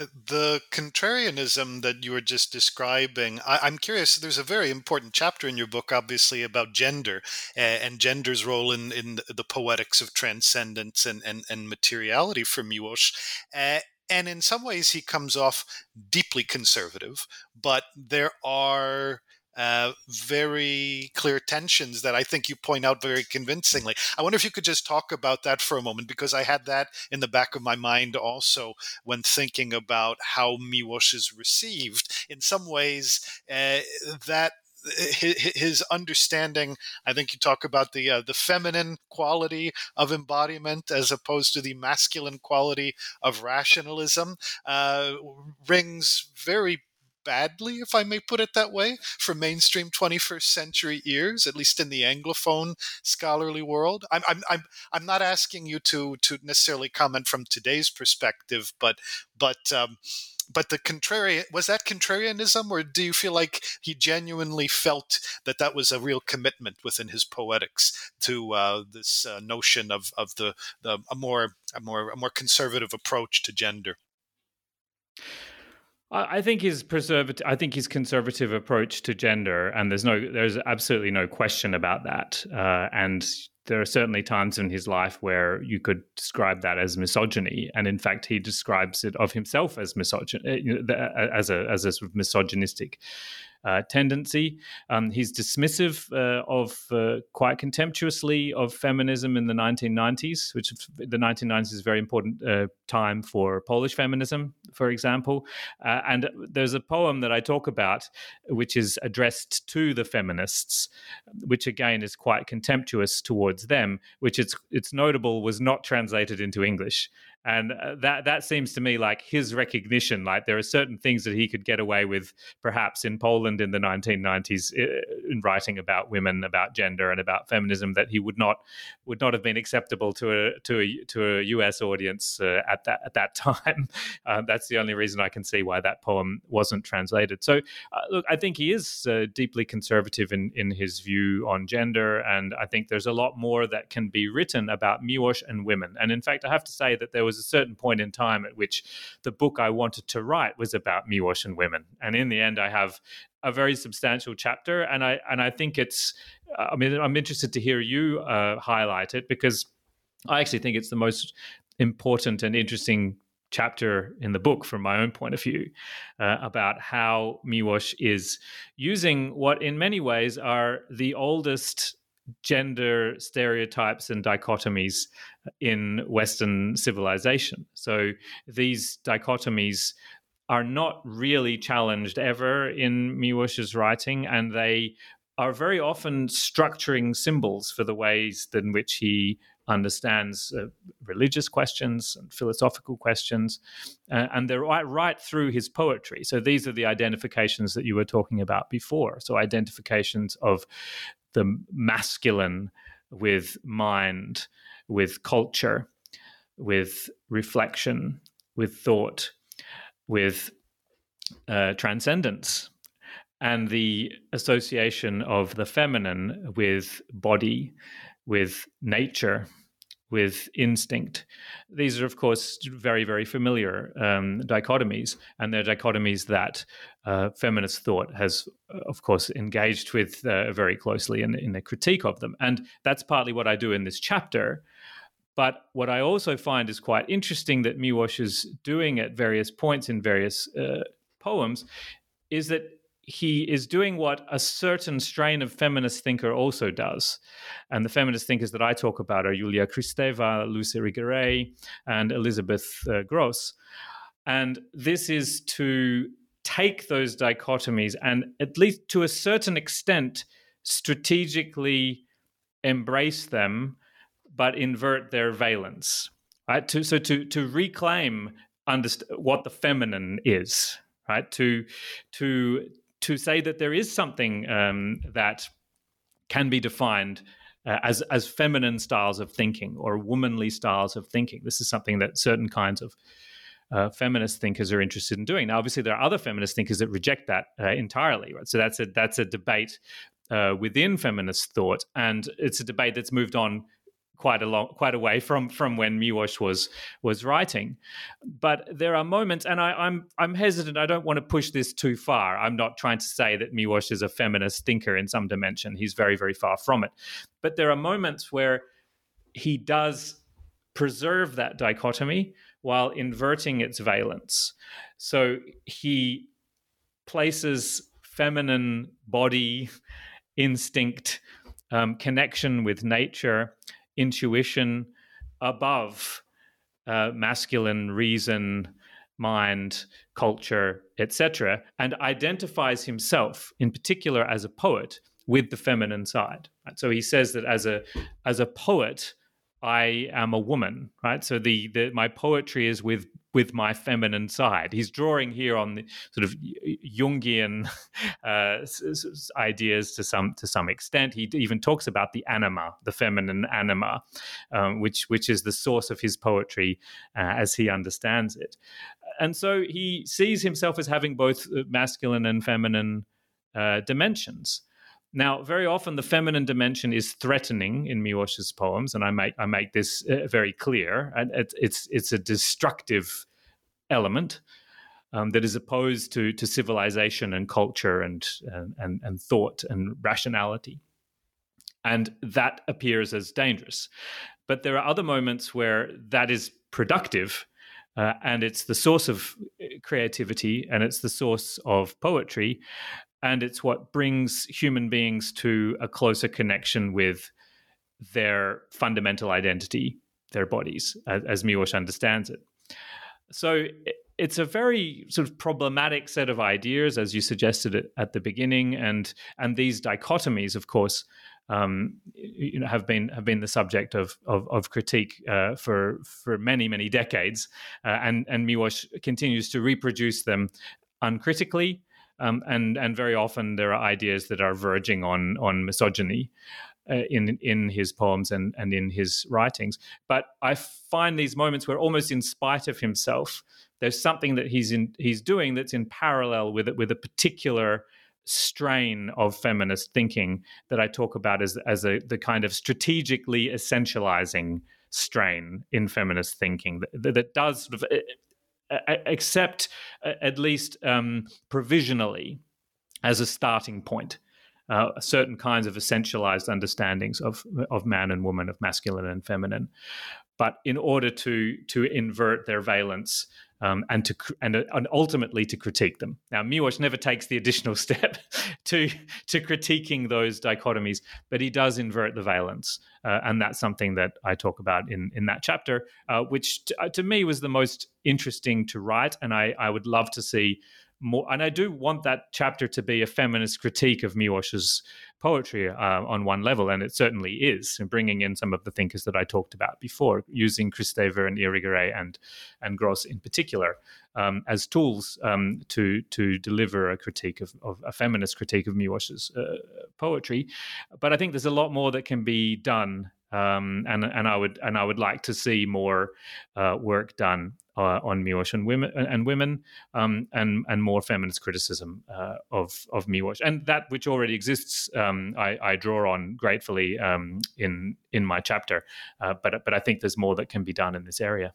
the contrarianism that you were just describing, I, am curious. There's a very important chapter in your book, obviously, about gender and gender's role in, in the poetics of transcendence and, and, and materiality for Miłosz. Uh, and in some ways, he comes off deeply conservative, but there are uh, very clear tensions that I think you point out very convincingly. I wonder if you could just talk about that for a moment, because I had that in the back of my mind also when thinking about how Miłosz is received. In some ways, uh, that his understanding. I think you talk about the uh, the feminine quality of embodiment as opposed to the masculine quality of rationalism. Uh, rings very badly, if I may put it that way, for mainstream 21st century ears, at least in the Anglophone scholarly world. I'm, I'm, I'm, I'm not asking you to, to necessarily comment from today's perspective, but, but, um, but the contrarian was that contrarianism or do you feel like he genuinely felt that that was a real commitment within his poetics to uh, this uh, notion of, of the, the a more a more a more conservative approach to gender I think his preservative, I think his conservative approach to gender, and there's no, there's absolutely no question about that. Uh, and there are certainly times in his life where you could describe that as misogyny, and in fact, he describes it of himself as misogyny, uh, as a as a sort of misogynistic uh, tendency. Um, he's dismissive uh, of uh, quite contemptuously of feminism in the 1990s, which the 1990s is a very important uh, time for Polish feminism, for example. Uh, and there's a poem that I talk about, which is addressed to the feminists, which again is quite contemptuous towards them, which it's it's notable was not translated into English and uh, that that seems to me like his recognition like there are certain things that he could get away with perhaps in Poland in the 1990s in writing about women about gender and about feminism that he would not would not have been acceptable to a to a to a US audience uh, at that at that time. Uh, that's the only reason I can see why that poem wasn't translated. So uh, look I think he is uh, deeply conservative in in his view on gender and I think there's a lot more that can be written about Miłosz and women. And in fact I have to say that there was was a certain point in time at which the book I wanted to write was about Miłosz and women. And in the end, I have a very substantial chapter, and I and I think it's. I mean, I'm interested to hear you uh, highlight it because I actually think it's the most important and interesting chapter in the book from my own point of view uh, about how Miłosz is using what in many ways are the oldest gender stereotypes and dichotomies in Western civilization. So these dichotomies are not really challenged ever in Miłosz's writing, and they are very often structuring symbols for the ways in which he understands uh, religious questions and philosophical questions, uh, and they're right, right through his poetry. So these are the identifications that you were talking about before. So identifications of the masculine with mind, with culture, with reflection, with thought, with uh, transcendence, and the association of the feminine with body, with nature, with instinct. These are, of course, very, very familiar um, dichotomies, and they're dichotomies that uh, feminist thought has, of course, engaged with uh, very closely in, in a critique of them. And that's partly what I do in this chapter. But what I also find is quite interesting that Miłosz is doing at various points in various uh, poems is that he is doing what a certain strain of feminist thinker also does. And the feminist thinkers that I talk about are Julia Kristeva, Lucy Irigaray, and Elizabeth uh, Grosz. And this is to take those dichotomies and, at least to a certain extent, strategically embrace them, but invert their valence. Right? To, so to, to reclaim underst- what the feminine is, right? To to to say that there is something um, that can be defined uh, as as feminine styles of thinking or womanly styles of thinking. This is something that certain kinds of uh, feminist thinkers are interested in doing. Now, obviously, there are other feminist thinkers that reject that uh, entirely. Right? So that's a that's a debate uh, within feminist thought, and it's a debate that's moved on quite a long, quite away from from when Miłosz was was writing. But there are moments, and I, I'm I'm hesitant. I don't want to push this too far. I'm not trying to say that Miłosz is a feminist thinker in some dimension. He's very very far from it. But there are moments where he does preserve that dichotomy while inverting its valence. So he places feminine body instinct um, connection with nature intuition above uh, masculine reason, mind, culture, etc., and identifies himself in particular as a poet with the feminine side. So he says that as a as a poet, I am a woman, right? So the, the my poetry is with with my feminine side. He's drawing here on the sort of Jungian uh, ideas to some to some extent. He even talks about the anima, the feminine anima, um, which which is the source of his poetry uh, as he understands it. And so he sees himself as having both masculine and feminine uh, dimensions. Now, very often the feminine dimension is threatening in Miłosz's poems, and I make I make this uh, very clear. And it, it's it's a destructive element um, that is opposed to to civilization and culture and, and and thought and rationality, and that appears as dangerous. But there are other moments where that is productive. Uh, and it's the source of uh, creativity and it's the source of poetry and it's what brings human beings to a closer connection with their fundamental identity, their bodies, as, as understands it. So it's a very sort of problematic set of ideas, as you suggested at the beginning, and and these dichotomies, of course, um, you know, have been have been the subject of of, of critique uh, for for many many decades, uh, and and Miłosz continues to reproduce them uncritically um, and and very often there are ideas that are verging on on misogyny. Uh, in in his poems and and in his writings, but I find these moments where almost in spite of himself, there's something that he's in he's doing that's in parallel with it with a particular strain of feminist thinking that I talk about as as a the kind of strategically essentializing strain in feminist thinking that, that does sort of accept at least um, provisionally as a starting point uh, certain kinds of essentialized understandings of of man and woman, of masculine and feminine. But in order to to invert their valence um, and to and, uh, and ultimately to critique them. Now, Miłosz never takes the additional step to to critiquing those dichotomies, but he does invert the valence, uh, and that's something that I talk about in in that chapter, uh, which t- uh, to me was the most interesting to write, and I I would love to see more, and I do want that chapter to be a feminist critique of Miłosz's poetry uh, on one level, and it certainly is, and bringing in some of the thinkers that I talked about before, using Kristeva and Irigaray and and Grosz in particular um, as tools um, to to deliver a critique of, of a feminist critique of Miłosz's uh, poetry. But I think there's a lot more that can be done um, and and I would and I would like to see more uh, work done uh, on Miłosz and women and women um, and and more feminist criticism uh, of of Miłosz and that which already exists. Um, I, I, draw on gratefully um, in in my chapter, uh, but but I think there's more that can be done in this area.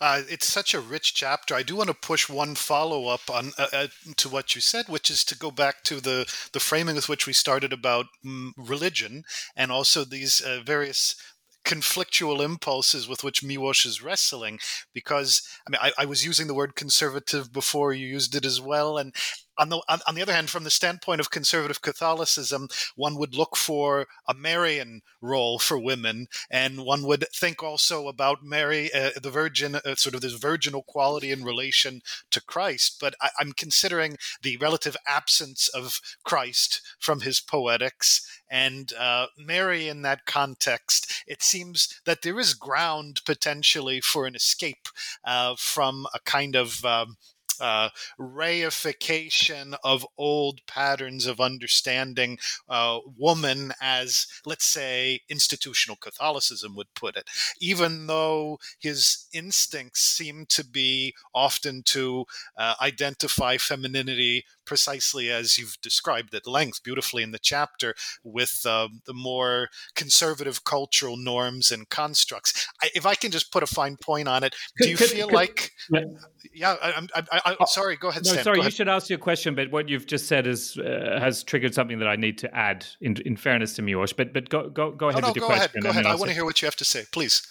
Uh, it's such a rich chapter. I do want to push one follow up on uh, uh, to what you said, which is to go back to the the framing with which we started about mm, religion and also these uh, various conflictual impulses with which Miłosz is wrestling. Because I mean, I, I was using the word conservative before you used it as well, and on the on, the other hand, from the standpoint of conservative Catholicism, one would look for a Marian role for women, and one would think also about Mary, uh, the Virgin, uh, sort of this virginal quality in relation to Christ. But I, I'm considering the relative absence of Christ from his poetics and uh, Mary in that context. It seems that there is ground potentially for an escape uh, from a kind of um, uh, reification of old patterns of understanding uh, woman as, let's say, institutional Catholicism would put it, even though his instincts seem to be often to uh, identify femininity precisely as you've described at length beautifully in the chapter with um, the more conservative cultural norms and constructs. I, if I can just put a fine point on it, do you could, feel could, like? Yeah, yeah I, I, I, oh, sorry. Go ahead. No, Stan, sorry. you ahead. should ask your question, but what you've just said is uh, has triggered something that I need to add. In, in fairness to Miłosz, but but go go go ahead oh, no, with your go question. Ahead, go ahead. I want to hear what you have to say, please.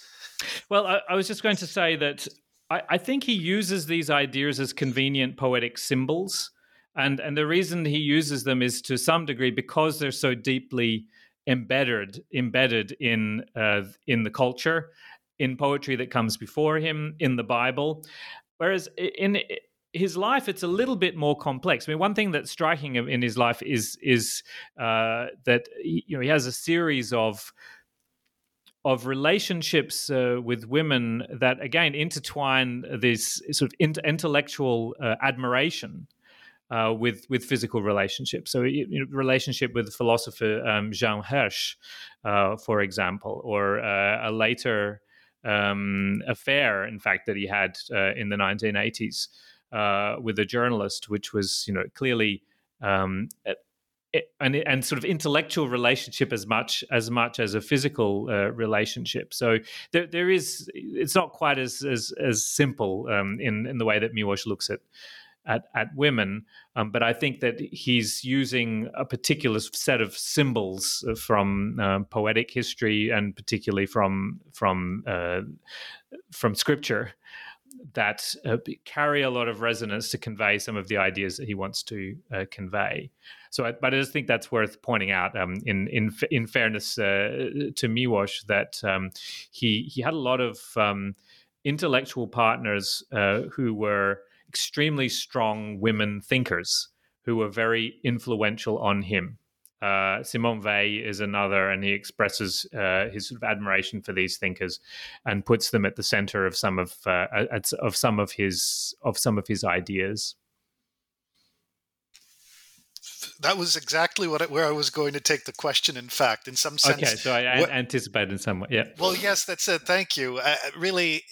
Well, I, I was just going to say that I, I think he uses these ideas as convenient poetic symbols and and the reason he uses them is to some degree because they're so deeply embedded embedded in uh, in the culture in poetry that comes before him in the bible. Whereas in his life it's a little bit more complex. I mean one thing that's striking in his life is is uh, that he, you know he has a series of of relationships uh, with women that again intertwine this sort of intellectual uh, admiration uh, with with physical relationships. So, you know, relationship with philosopher um, Jeanne Hersch, uh, for example, or uh, a later um, affair, in fact, that he had uh, in the 1980s uh, with a journalist, which was, you know, clearly. Um, and, and sort of intellectual relationship as much as much as a physical uh, relationship. So there, there is it's not quite as as, as simple um, in in the way that Miłosz looks at at, at women. Um, but I think that he's using a particular set of symbols uh, from uh, poetic history and particularly from from uh, from scripture that uh, carry a lot of resonance to convey some of the ideas that he wants to uh, convey. So, I, but I just think that's worth pointing out. Um, in in in fairness uh, to Miłosz, that um, he he had a lot of um, intellectual partners who were extremely strong women thinkers who were very influential on him. Uh, Simone Weil is another, and he expresses uh, his sort of admiration for these thinkers, and puts them at the center of some of uh, of some of his of some of his ideas. That was exactly what where I was going to take the question. In fact, in some sense, okay. So I, what, anticipated in some way. Yeah. Well, yes, that's it. Thank you. Uh, really,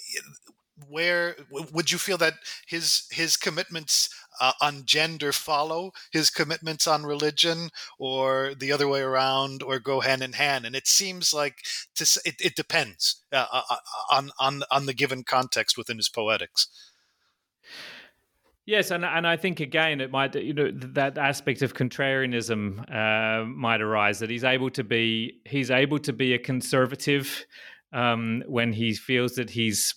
where would you feel that his his commitments uh, on gender follow? His commitments on religion or the other way around or go hand in hand? And it seems like to, it, it depends uh, uh, uh, on on on the given context within his poetics. Yes, and and I think again it might you know that aspect of contrarianism uh, might arise that he's able to be he's able to be a conservative um, when he feels that he's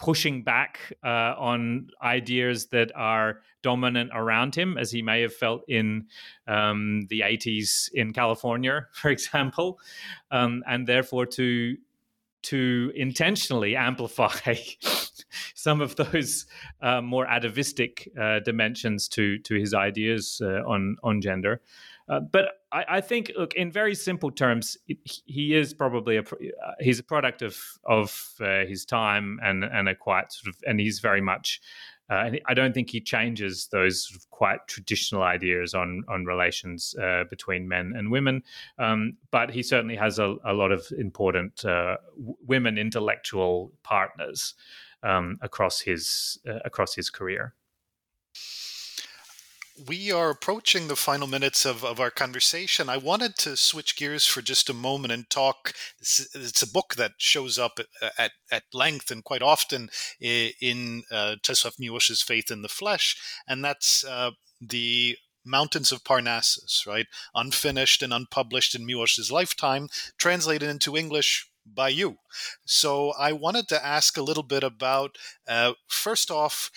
pushing back uh, on ideas that are dominant around him, as he may have felt in um, the 80s in California, for example, um, and therefore to to intentionally amplify some of those uh, more atavistic uh, dimensions to to his ideas uh, on on gender. Uh, but I, I, think, look, in very simple terms, he is probably a uh, he's a product of of uh, his time and and a quite sort of and he's very much. Uh, I don't think he changes those sort of quite traditional ideas on on relations uh, between men and women, um, but he certainly has a, a lot of important women intellectual partners um, across his across his career we are approaching the final minutes of, of our conversation. I wanted to switch gears for just a moment and talk. It's, a book that shows up at, at, length and quite often in uh, Czesław Miłosz's Faith in the Flesh, and that's uh, the Mountains of Parnassus, right? Unfinished and unpublished in Miłosz's lifetime, translated into English by you. So I wanted to ask a little bit about, uh, first off,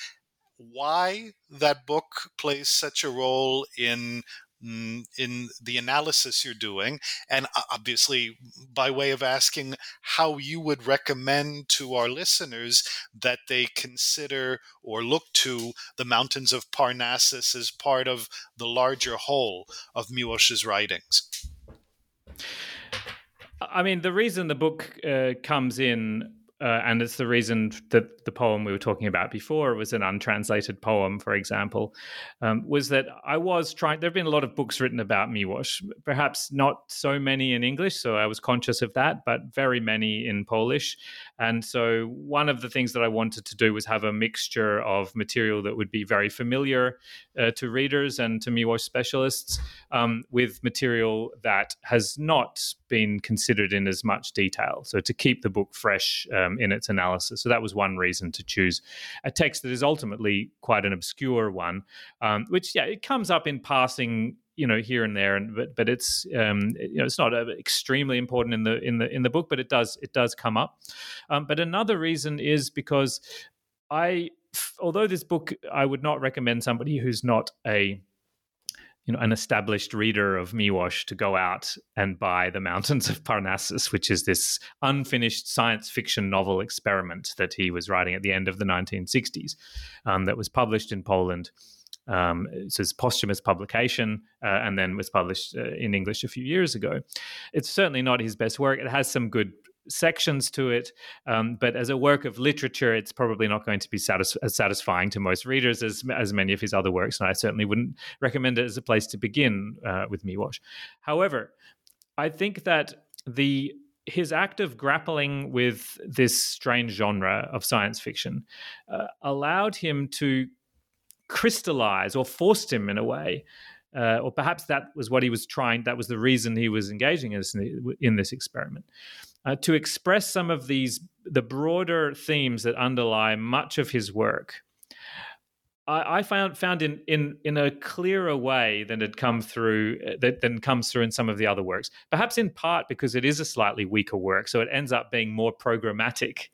why that book plays such a role in mm, in the analysis you're doing and obviously by way of asking how you would recommend to our listeners that they consider or look to the mountains of parnassus as part of the larger whole of miłosz's writings? I mean the reason the book uh, comes in uh, and it's the reason that the poem we were talking about before was an untranslated poem, for example, um, was that I was trying. There have been a lot of books written about Miłosz, perhaps not so many in English, so I was conscious of that, but very many in Polish. And so one of the things that I wanted to do was have a mixture of material that would be very familiar uh, to readers and to Miłosz specialists, um, with material that has not been considered in as much detail. So to keep the book fresh. Um, in its analysis. So that was one reason to choose a text that is ultimately quite an obscure one, um, which yeah, it comes up in passing you know here and there and but but it's um you know it's not uh, extremely important in the in the in the book but it does it does come up um, but another reason is because i although this book i would not recommend somebody who's not a you know an established reader of Miłosz to go out and buy The Mountains of Parnassus, which is this unfinished science fiction novel experiment that he was writing at the end of the 1960s, um, that was published in Poland. Um, it's his posthumous publication, uh, and then was published uh, in English a few years ago. It's certainly not his best work. It has some good sections to it. Um, but as a work of literature, it's probably not going to be satis- as satisfying to most readers as, as many of his other works. And I certainly wouldn't recommend it as a place to begin uh, with Miłosz. However, I think that the his act of grappling with this strange genre of science fiction uh, allowed him to crystallize or forced him in a way uh, or perhaps that was what he was trying that was the reason he was engaging in this, in this experiment. Uh, to express some of these the broader themes that underlie much of his work I, I found found in, in in a clearer way than had come through uh, that than comes through in some of the other works. Perhaps in part because it is a slightly weaker work, so it ends up being more programmatic,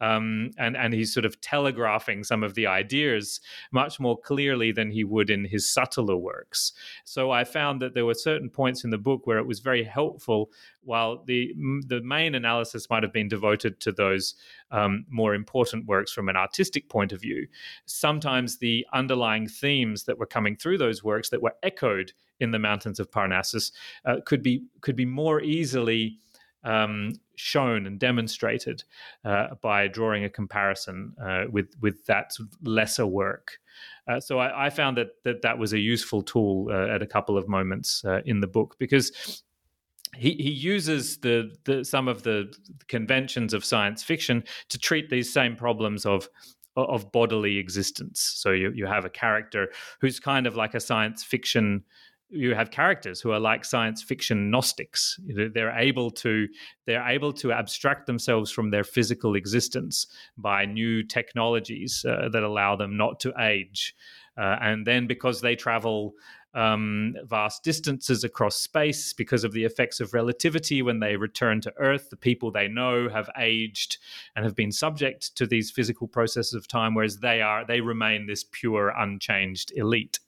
um, and and he's sort of telegraphing some of the ideas much more clearly than he would in his subtler works. So I found that there were certain points in the book where it was very helpful while the the main analysis might have been devoted to those um, more important works from an artistic point of view, sometimes the underlying themes that were coming through those works that were echoed in the mountains of Parnassus uh, could be could be more easily um, shown and demonstrated uh, by drawing a comparison uh, with with that sort of lesser work. Uh, so I, I, found that, that that was a useful tool uh, at a couple of moments uh, in the book because he, he uses the, the some of the conventions of science fiction to treat these same problems of of bodily existence. So you, you have a character who's kind of like a science fiction. You have characters who are like science fiction Gnostics. They're able to they're able to abstract themselves from their physical existence by new technologies uh, that allow them not to age. Uh, and then because they travel um, vast distances across space because of the effects of relativity. When they return to Earth, the people they know have aged and have been subject to these physical processes of time, whereas they are they remain this pure, unchanged elite.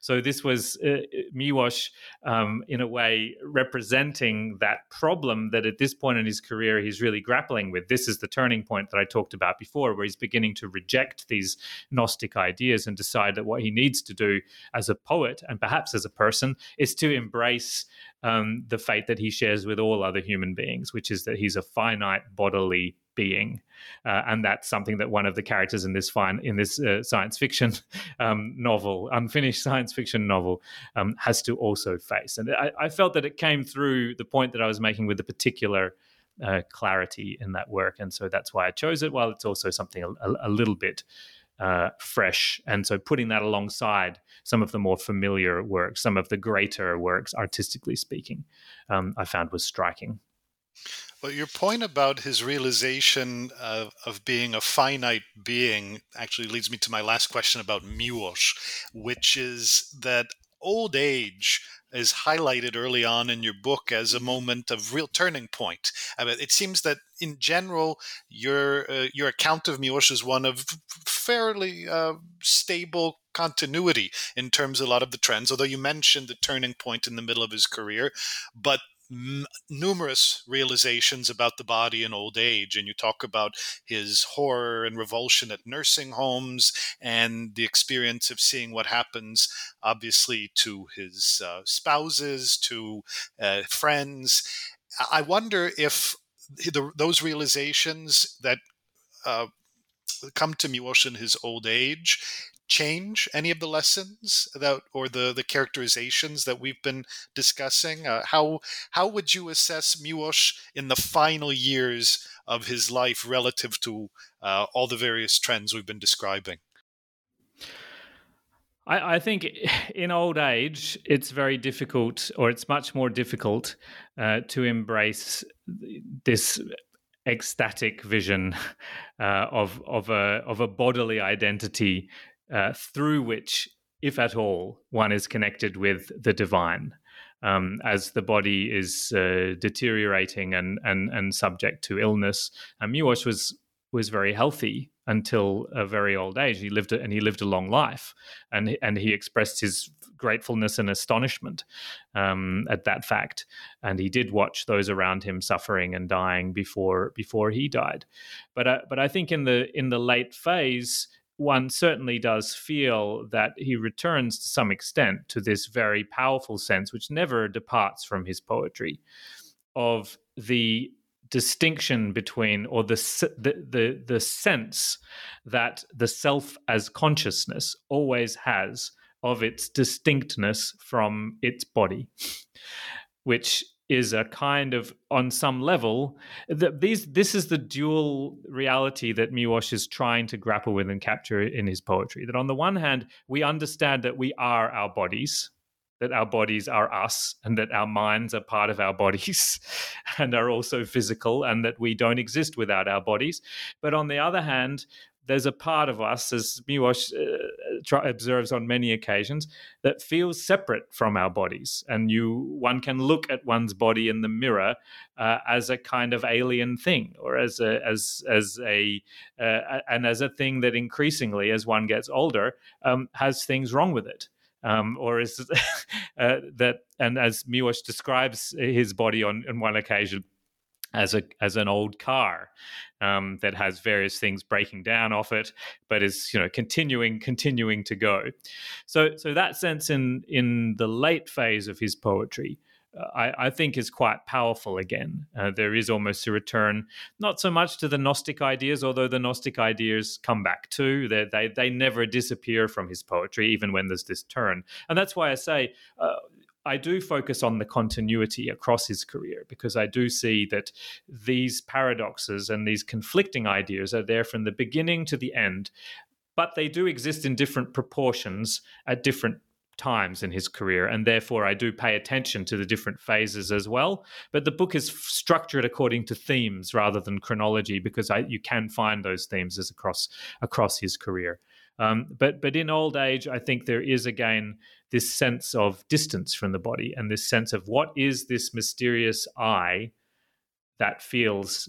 So this was uh, Miłosz, um, in a way, representing that problem that at this point in his career he's really grappling with. This is the turning point that I talked about before, where he's beginning to reject these Gnostic ideas and decide that what he needs to do as a poet and perhaps as a person is to embrace um, the fate that he shares with all other human beings, which is that he's a finite bodily being, uh, and that's something that one of the characters in this fine in this uh, science fiction um, novel, unfinished science fiction novel, um, has to also face. And I, I, felt that it came through the point that I was making with the particular. Uh, clarity in that work, and so that's why I chose it. While it's also something a, a little bit uh, fresh. And so putting that alongside some of the more familiar works, some of the greater works, artistically speaking, um, I found was striking. Well, your point about his realization of, of being a finite being actually leads me to my last question about Miłosz, which is that old age is highlighted early on in your book as a moment of real turning point. I mean, it seems that in general, your uh, your account of Miłosz is one of fairly uh, stable continuity in terms of a lot of the trends. Although you mentioned the turning point in the middle of his career, but m- numerous realizations about the body in old age. And you talk about his horror and revulsion at nursing homes and the experience of seeing what happens, obviously, to his uh, spouses, to uh, friends. I wonder if the, those realizations that uh, come to Miłosz in his old age change any of the lessons that or the the characterizations that we've been discussing? Uh, how how would you assess Miłosz in the final years of his life relative to uh, all the various trends we've been describing? I, I, think in old age, it's very difficult, or it's much more difficult uh, to embrace this ecstatic vision uh, of of a of a bodily identity uh, through which, if at all, one is connected with the divine. Um, as the body is uh, deteriorating and, and and subject to illness, and Miłosz was was very healthy until a very old age. He lived and he lived a long life, and and he expressed his gratefulness and astonishment um, at that fact. And he did watch those around him suffering and dying before before he died. But uh, but I think in the in the late phase, one certainly does feel that he returns to some extent to this very powerful sense, which never departs from his poetry, of the distinction between or the, the the the, sense that the self as consciousness always has of its distinctness from its body which is a kind of on some level that these this is the dual reality that Miłosz is trying to grapple with and capture in his poetry. That on the one hand we understand that we are our bodies that our bodies are us and that our minds are part of our bodies and are also physical and that we don't exist without our bodies. But on the other hand there's a part of us, as Miłosz uh, observes on many occasions, that feels separate from our bodies, and you one can look at one's body in the mirror uh, as a kind of alien thing, or as a as as a uh, and as a thing that increasingly, as one gets older, um, has things wrong with it. Um, or is uh, that, and as Miłosz describes his body on, on one occasion, as a as an old car um, that has various things breaking down off it, but is you know continuing continuing to go. So so that sense in in the late phase of his poetry. Uh, I, I, think is quite powerful again. Uh, there is almost a return, not so much to the Gnostic ideas, although the Gnostic ideas come back too. They, they, they never disappear from his poetry, even when there's this turn. And that's why I say uh, I do focus on the continuity across his career because I do see that these paradoxes and these conflicting ideas are there from the beginning to the end, but they do exist in different proportions at different times in his career and therefore I do pay attention to the different phases as well. But the book is structured according to themes rather than chronology because I, you can find those themes as across across his career. Um, but but in old age, I think there is again this sense of distance from the body and this sense of what is this mysterious I that feels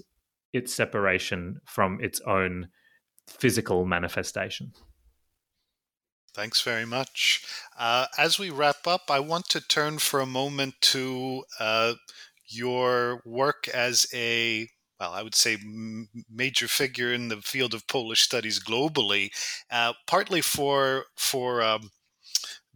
its separation from its own physical manifestation. Thanks very much. Uh, as we wrap up, I want to turn for a moment to uh, your work as a well, I would say major figure in the field of Polish studies globally, uh, partly for for um,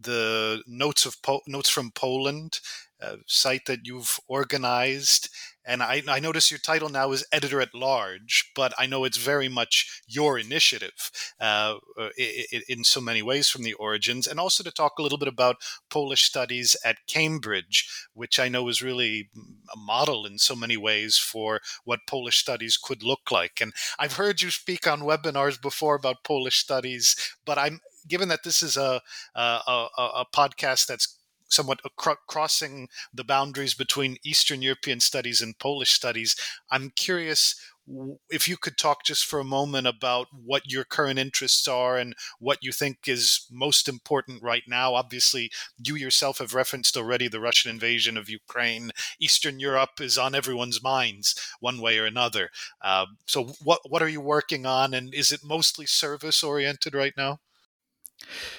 the notes of po- notes from Poland uh, site that you've organized. And I, I, notice your title now is editor at large, but I know it's very much your initiative uh, in, in so many ways from the origins. And also to talk a little bit about Polish studies at Cambridge, which I know is really a model in so many ways for what Polish studies could look like. And I've heard you speak on webinars before about Polish studies, but I'm given that this is a, a, a, podcast that's somewhat crossing the boundaries between Eastern European studies and Polish studies. I'm curious if you could talk just for a moment about what your current interests are and what you think is most important right now. Obviously, you yourself have referenced already the Russian invasion of Ukraine. Eastern Europe is on everyone's minds one way or another. Uh, so, what what are you working on, and is it mostly service oriented right now?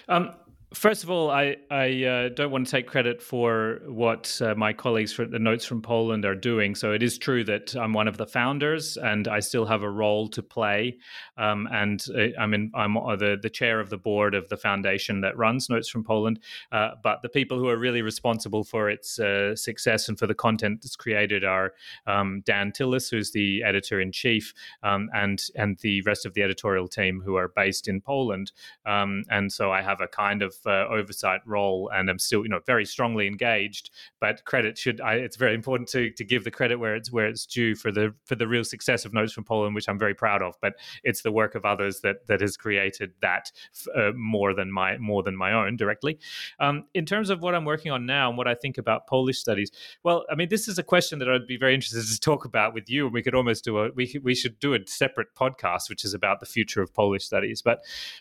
Um, First of all, I, I uh, don't want to take credit for what uh, my colleagues for the Notes from Poland are doing. So it is true that I'm one of the founders, and I still have a role to play. Um, and uh, I'm in, I'm uh, the the chair of the board of the foundation that runs Notes from Poland. Uh, but the people who are really responsible for its success and for the content that's created are um, Dan Tilles, who's the editor in chief, um, and and the rest of the editorial team who are based in Poland. Um, and so I have a kind of uh, oversight role, and I'm still, you know, very strongly engaged. But credit should, I, it's very important to to give the credit where it's where it's due for the for the real success of Notes from Poland, which I'm very proud of. But it's the work of others that that has created that uh, more than my more than my own directly. Um, in terms of what I'm working on now and what I think about Polish studies, well, I mean, this is a question that I'd be very interested to talk about with you, and we could almost do a we we should do a separate podcast, which is about the future of Polish studies. But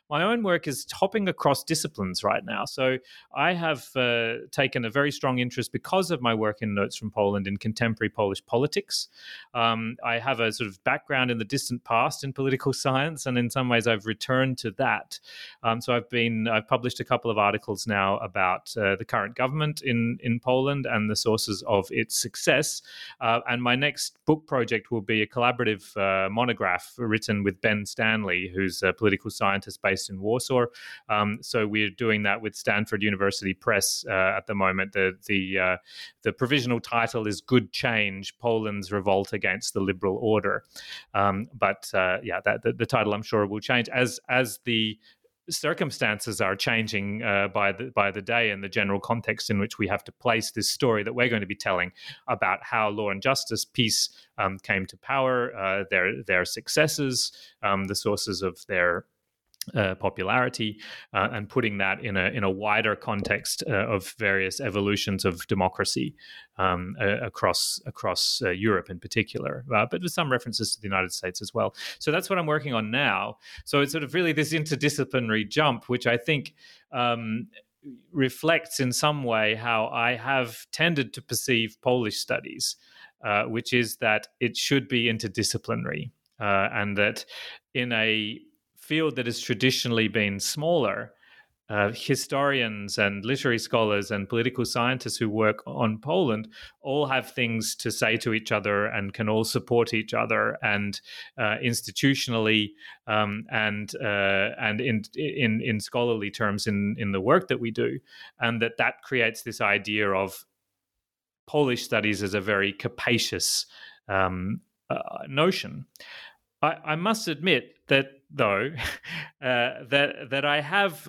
my own work is hopping across disciplines right now. So I have uh, taken a very strong interest because of my work in Notes from Poland in contemporary Polish politics. Um, I have a sort of background in the distant past in political science, and in some ways I've returned to that. Um, so I've been I've published a couple of articles now about uh, the current government in in Poland and the sources of its success. Uh, and my next book project will be a collaborative uh, monograph written with Ben Stanley, who's a political scientist based in Warsaw. Um, so we're doing that with Stanford University Press uh, at the moment. The the uh, the provisional title is "Good Change: Poland's Revolt Against the Liberal Order," um, but uh, yeah, that the, the, title I'm sure will change as as the circumstances are changing uh, by the by the day and the general context in which we have to place this story that we're going to be telling about how law and justice PiS um, came to power, uh, their their successes, um, the sources of their uh, popularity uh, and putting that in a in a wider context uh, of various evolutions of democracy um, across across uh, Europe in particular, uh, but with some references to the United States as well. So that's what I'm working on now. So it's sort of really this interdisciplinary jump, which I think. Um, reflects in some way how I have tended to perceive Polish studies, uh, which is that it should be interdisciplinary, and that in a field that has traditionally been smaller, uh, historians and literary scholars and political scientists who work on Poland all have things to say to each other and can all support each other and uh, institutionally um, and uh, and in, in in scholarly terms in in the work that we do, and that that creates this idea of Polish studies as a very capacious um, uh, notion. I, I must admit that though uh, that that I have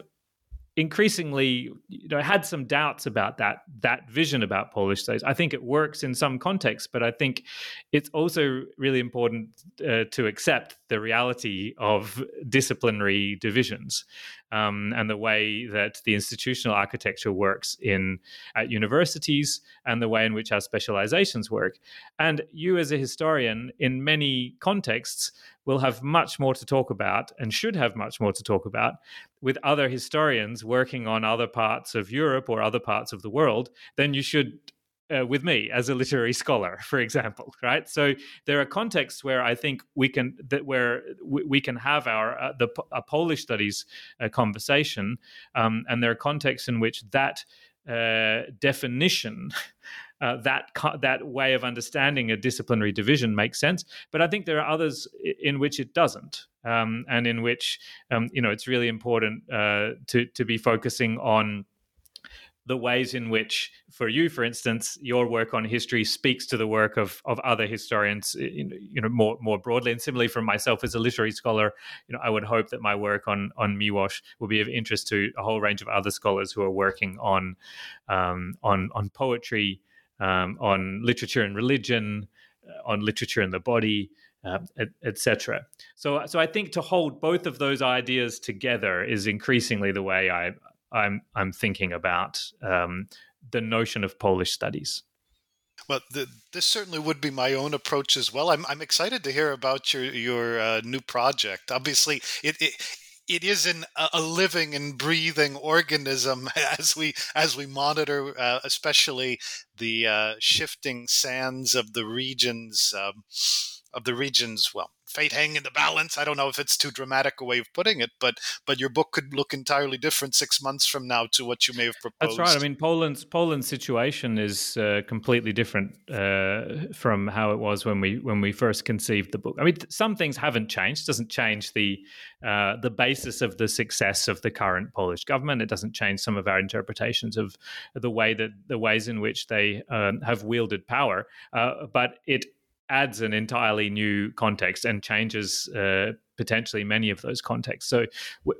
increasingly you know had some doubts about that that vision about polish studies i think it works in some contexts but i think it's also really important uh, to accept the reality of disciplinary divisions um, and the way that the institutional architecture works in at universities and the way in which our specializations work. And you as a historian in many contexts will have much more to talk about and should have much more to talk about with other historians working on other parts of Europe or other parts of the world than you should uh, with me as a literary scholar, for example, right? So there are contexts where I think we can that where we, can have our uh, the a Polish studies uh, conversation, um, and there are contexts in which that uh, definition. Uh, that that way of understanding a disciplinary division makes sense, but I think there are others in which it doesn't, um, and in which um, you know it's really important uh, to to be focusing on the ways in which, for you, for instance, your work on history speaks to the work of, of other historians, you know, more more broadly. And similarly, for myself as a literary scholar, you know, I would hope that my work on on Miłosz will be of interest to a whole range of other scholars who are working on um, on on poetry, um, on literature and religion, uh, on literature and the body. Uh, etc. So, so I think to hold both of those ideas together is increasingly the way I I'm I'm thinking about um, the notion of Polish studies. Well, the, this certainly would be my own approach as well. I'm I'm excited to hear about your your uh, new project. Obviously, it, it it is an, a living and breathing organism as we as we monitor, uh, especially the uh, shifting sands of the regions um, of the regions. Well, fate hang in the balance. I don't know if it's too dramatic a way of putting it, but but your book could look entirely different six months from now to what you may have proposed. That's right. I mean, Poland's Poland's situation is uh, completely different uh, from how it was when we when we first conceived the book. I mean, some things haven't changed. It doesn't change the uh, the basis of the success of the current Polish government. It doesn't change some of our interpretations of the way that the ways in which they um, have wielded power. Uh, but it adds an entirely new context and changes uh, potentially many of those contexts. So,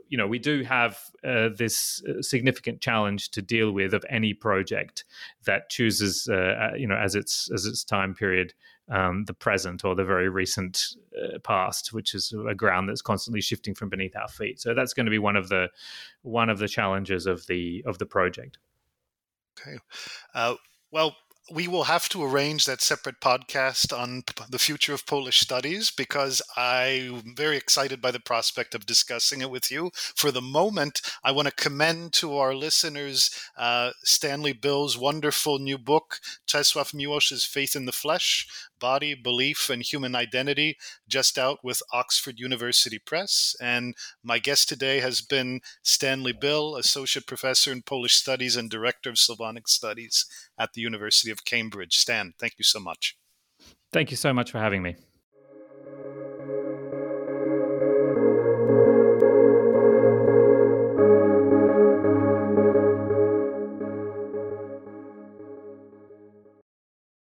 you know, we do have uh, this uh, significant challenge to deal with of any project that chooses, uh, uh, you know, as its as its time period. Um, the present or the very recent uh, past, which is a ground that's constantly shifting from beneath our feet. So that's going to be one of the one of the challenges of the of the project. Okay, well, we will have to arrange that separate podcast on the future of Polish studies because I'm very excited by the prospect of discussing it with you. For the moment, I want to commend to our listeners uh, Stanley Bill's wonderful new book, Czesław Miłosz's Faith in the Flesh Body, Belief, and Human Identity, just out with Oxford University Press. And my guest today has been Stanley Bill, Associate Professor in Polish Studies and Director of Slavonic Studies at the University of Cambridge. Stan, thank you so much. Thank you so much for having me.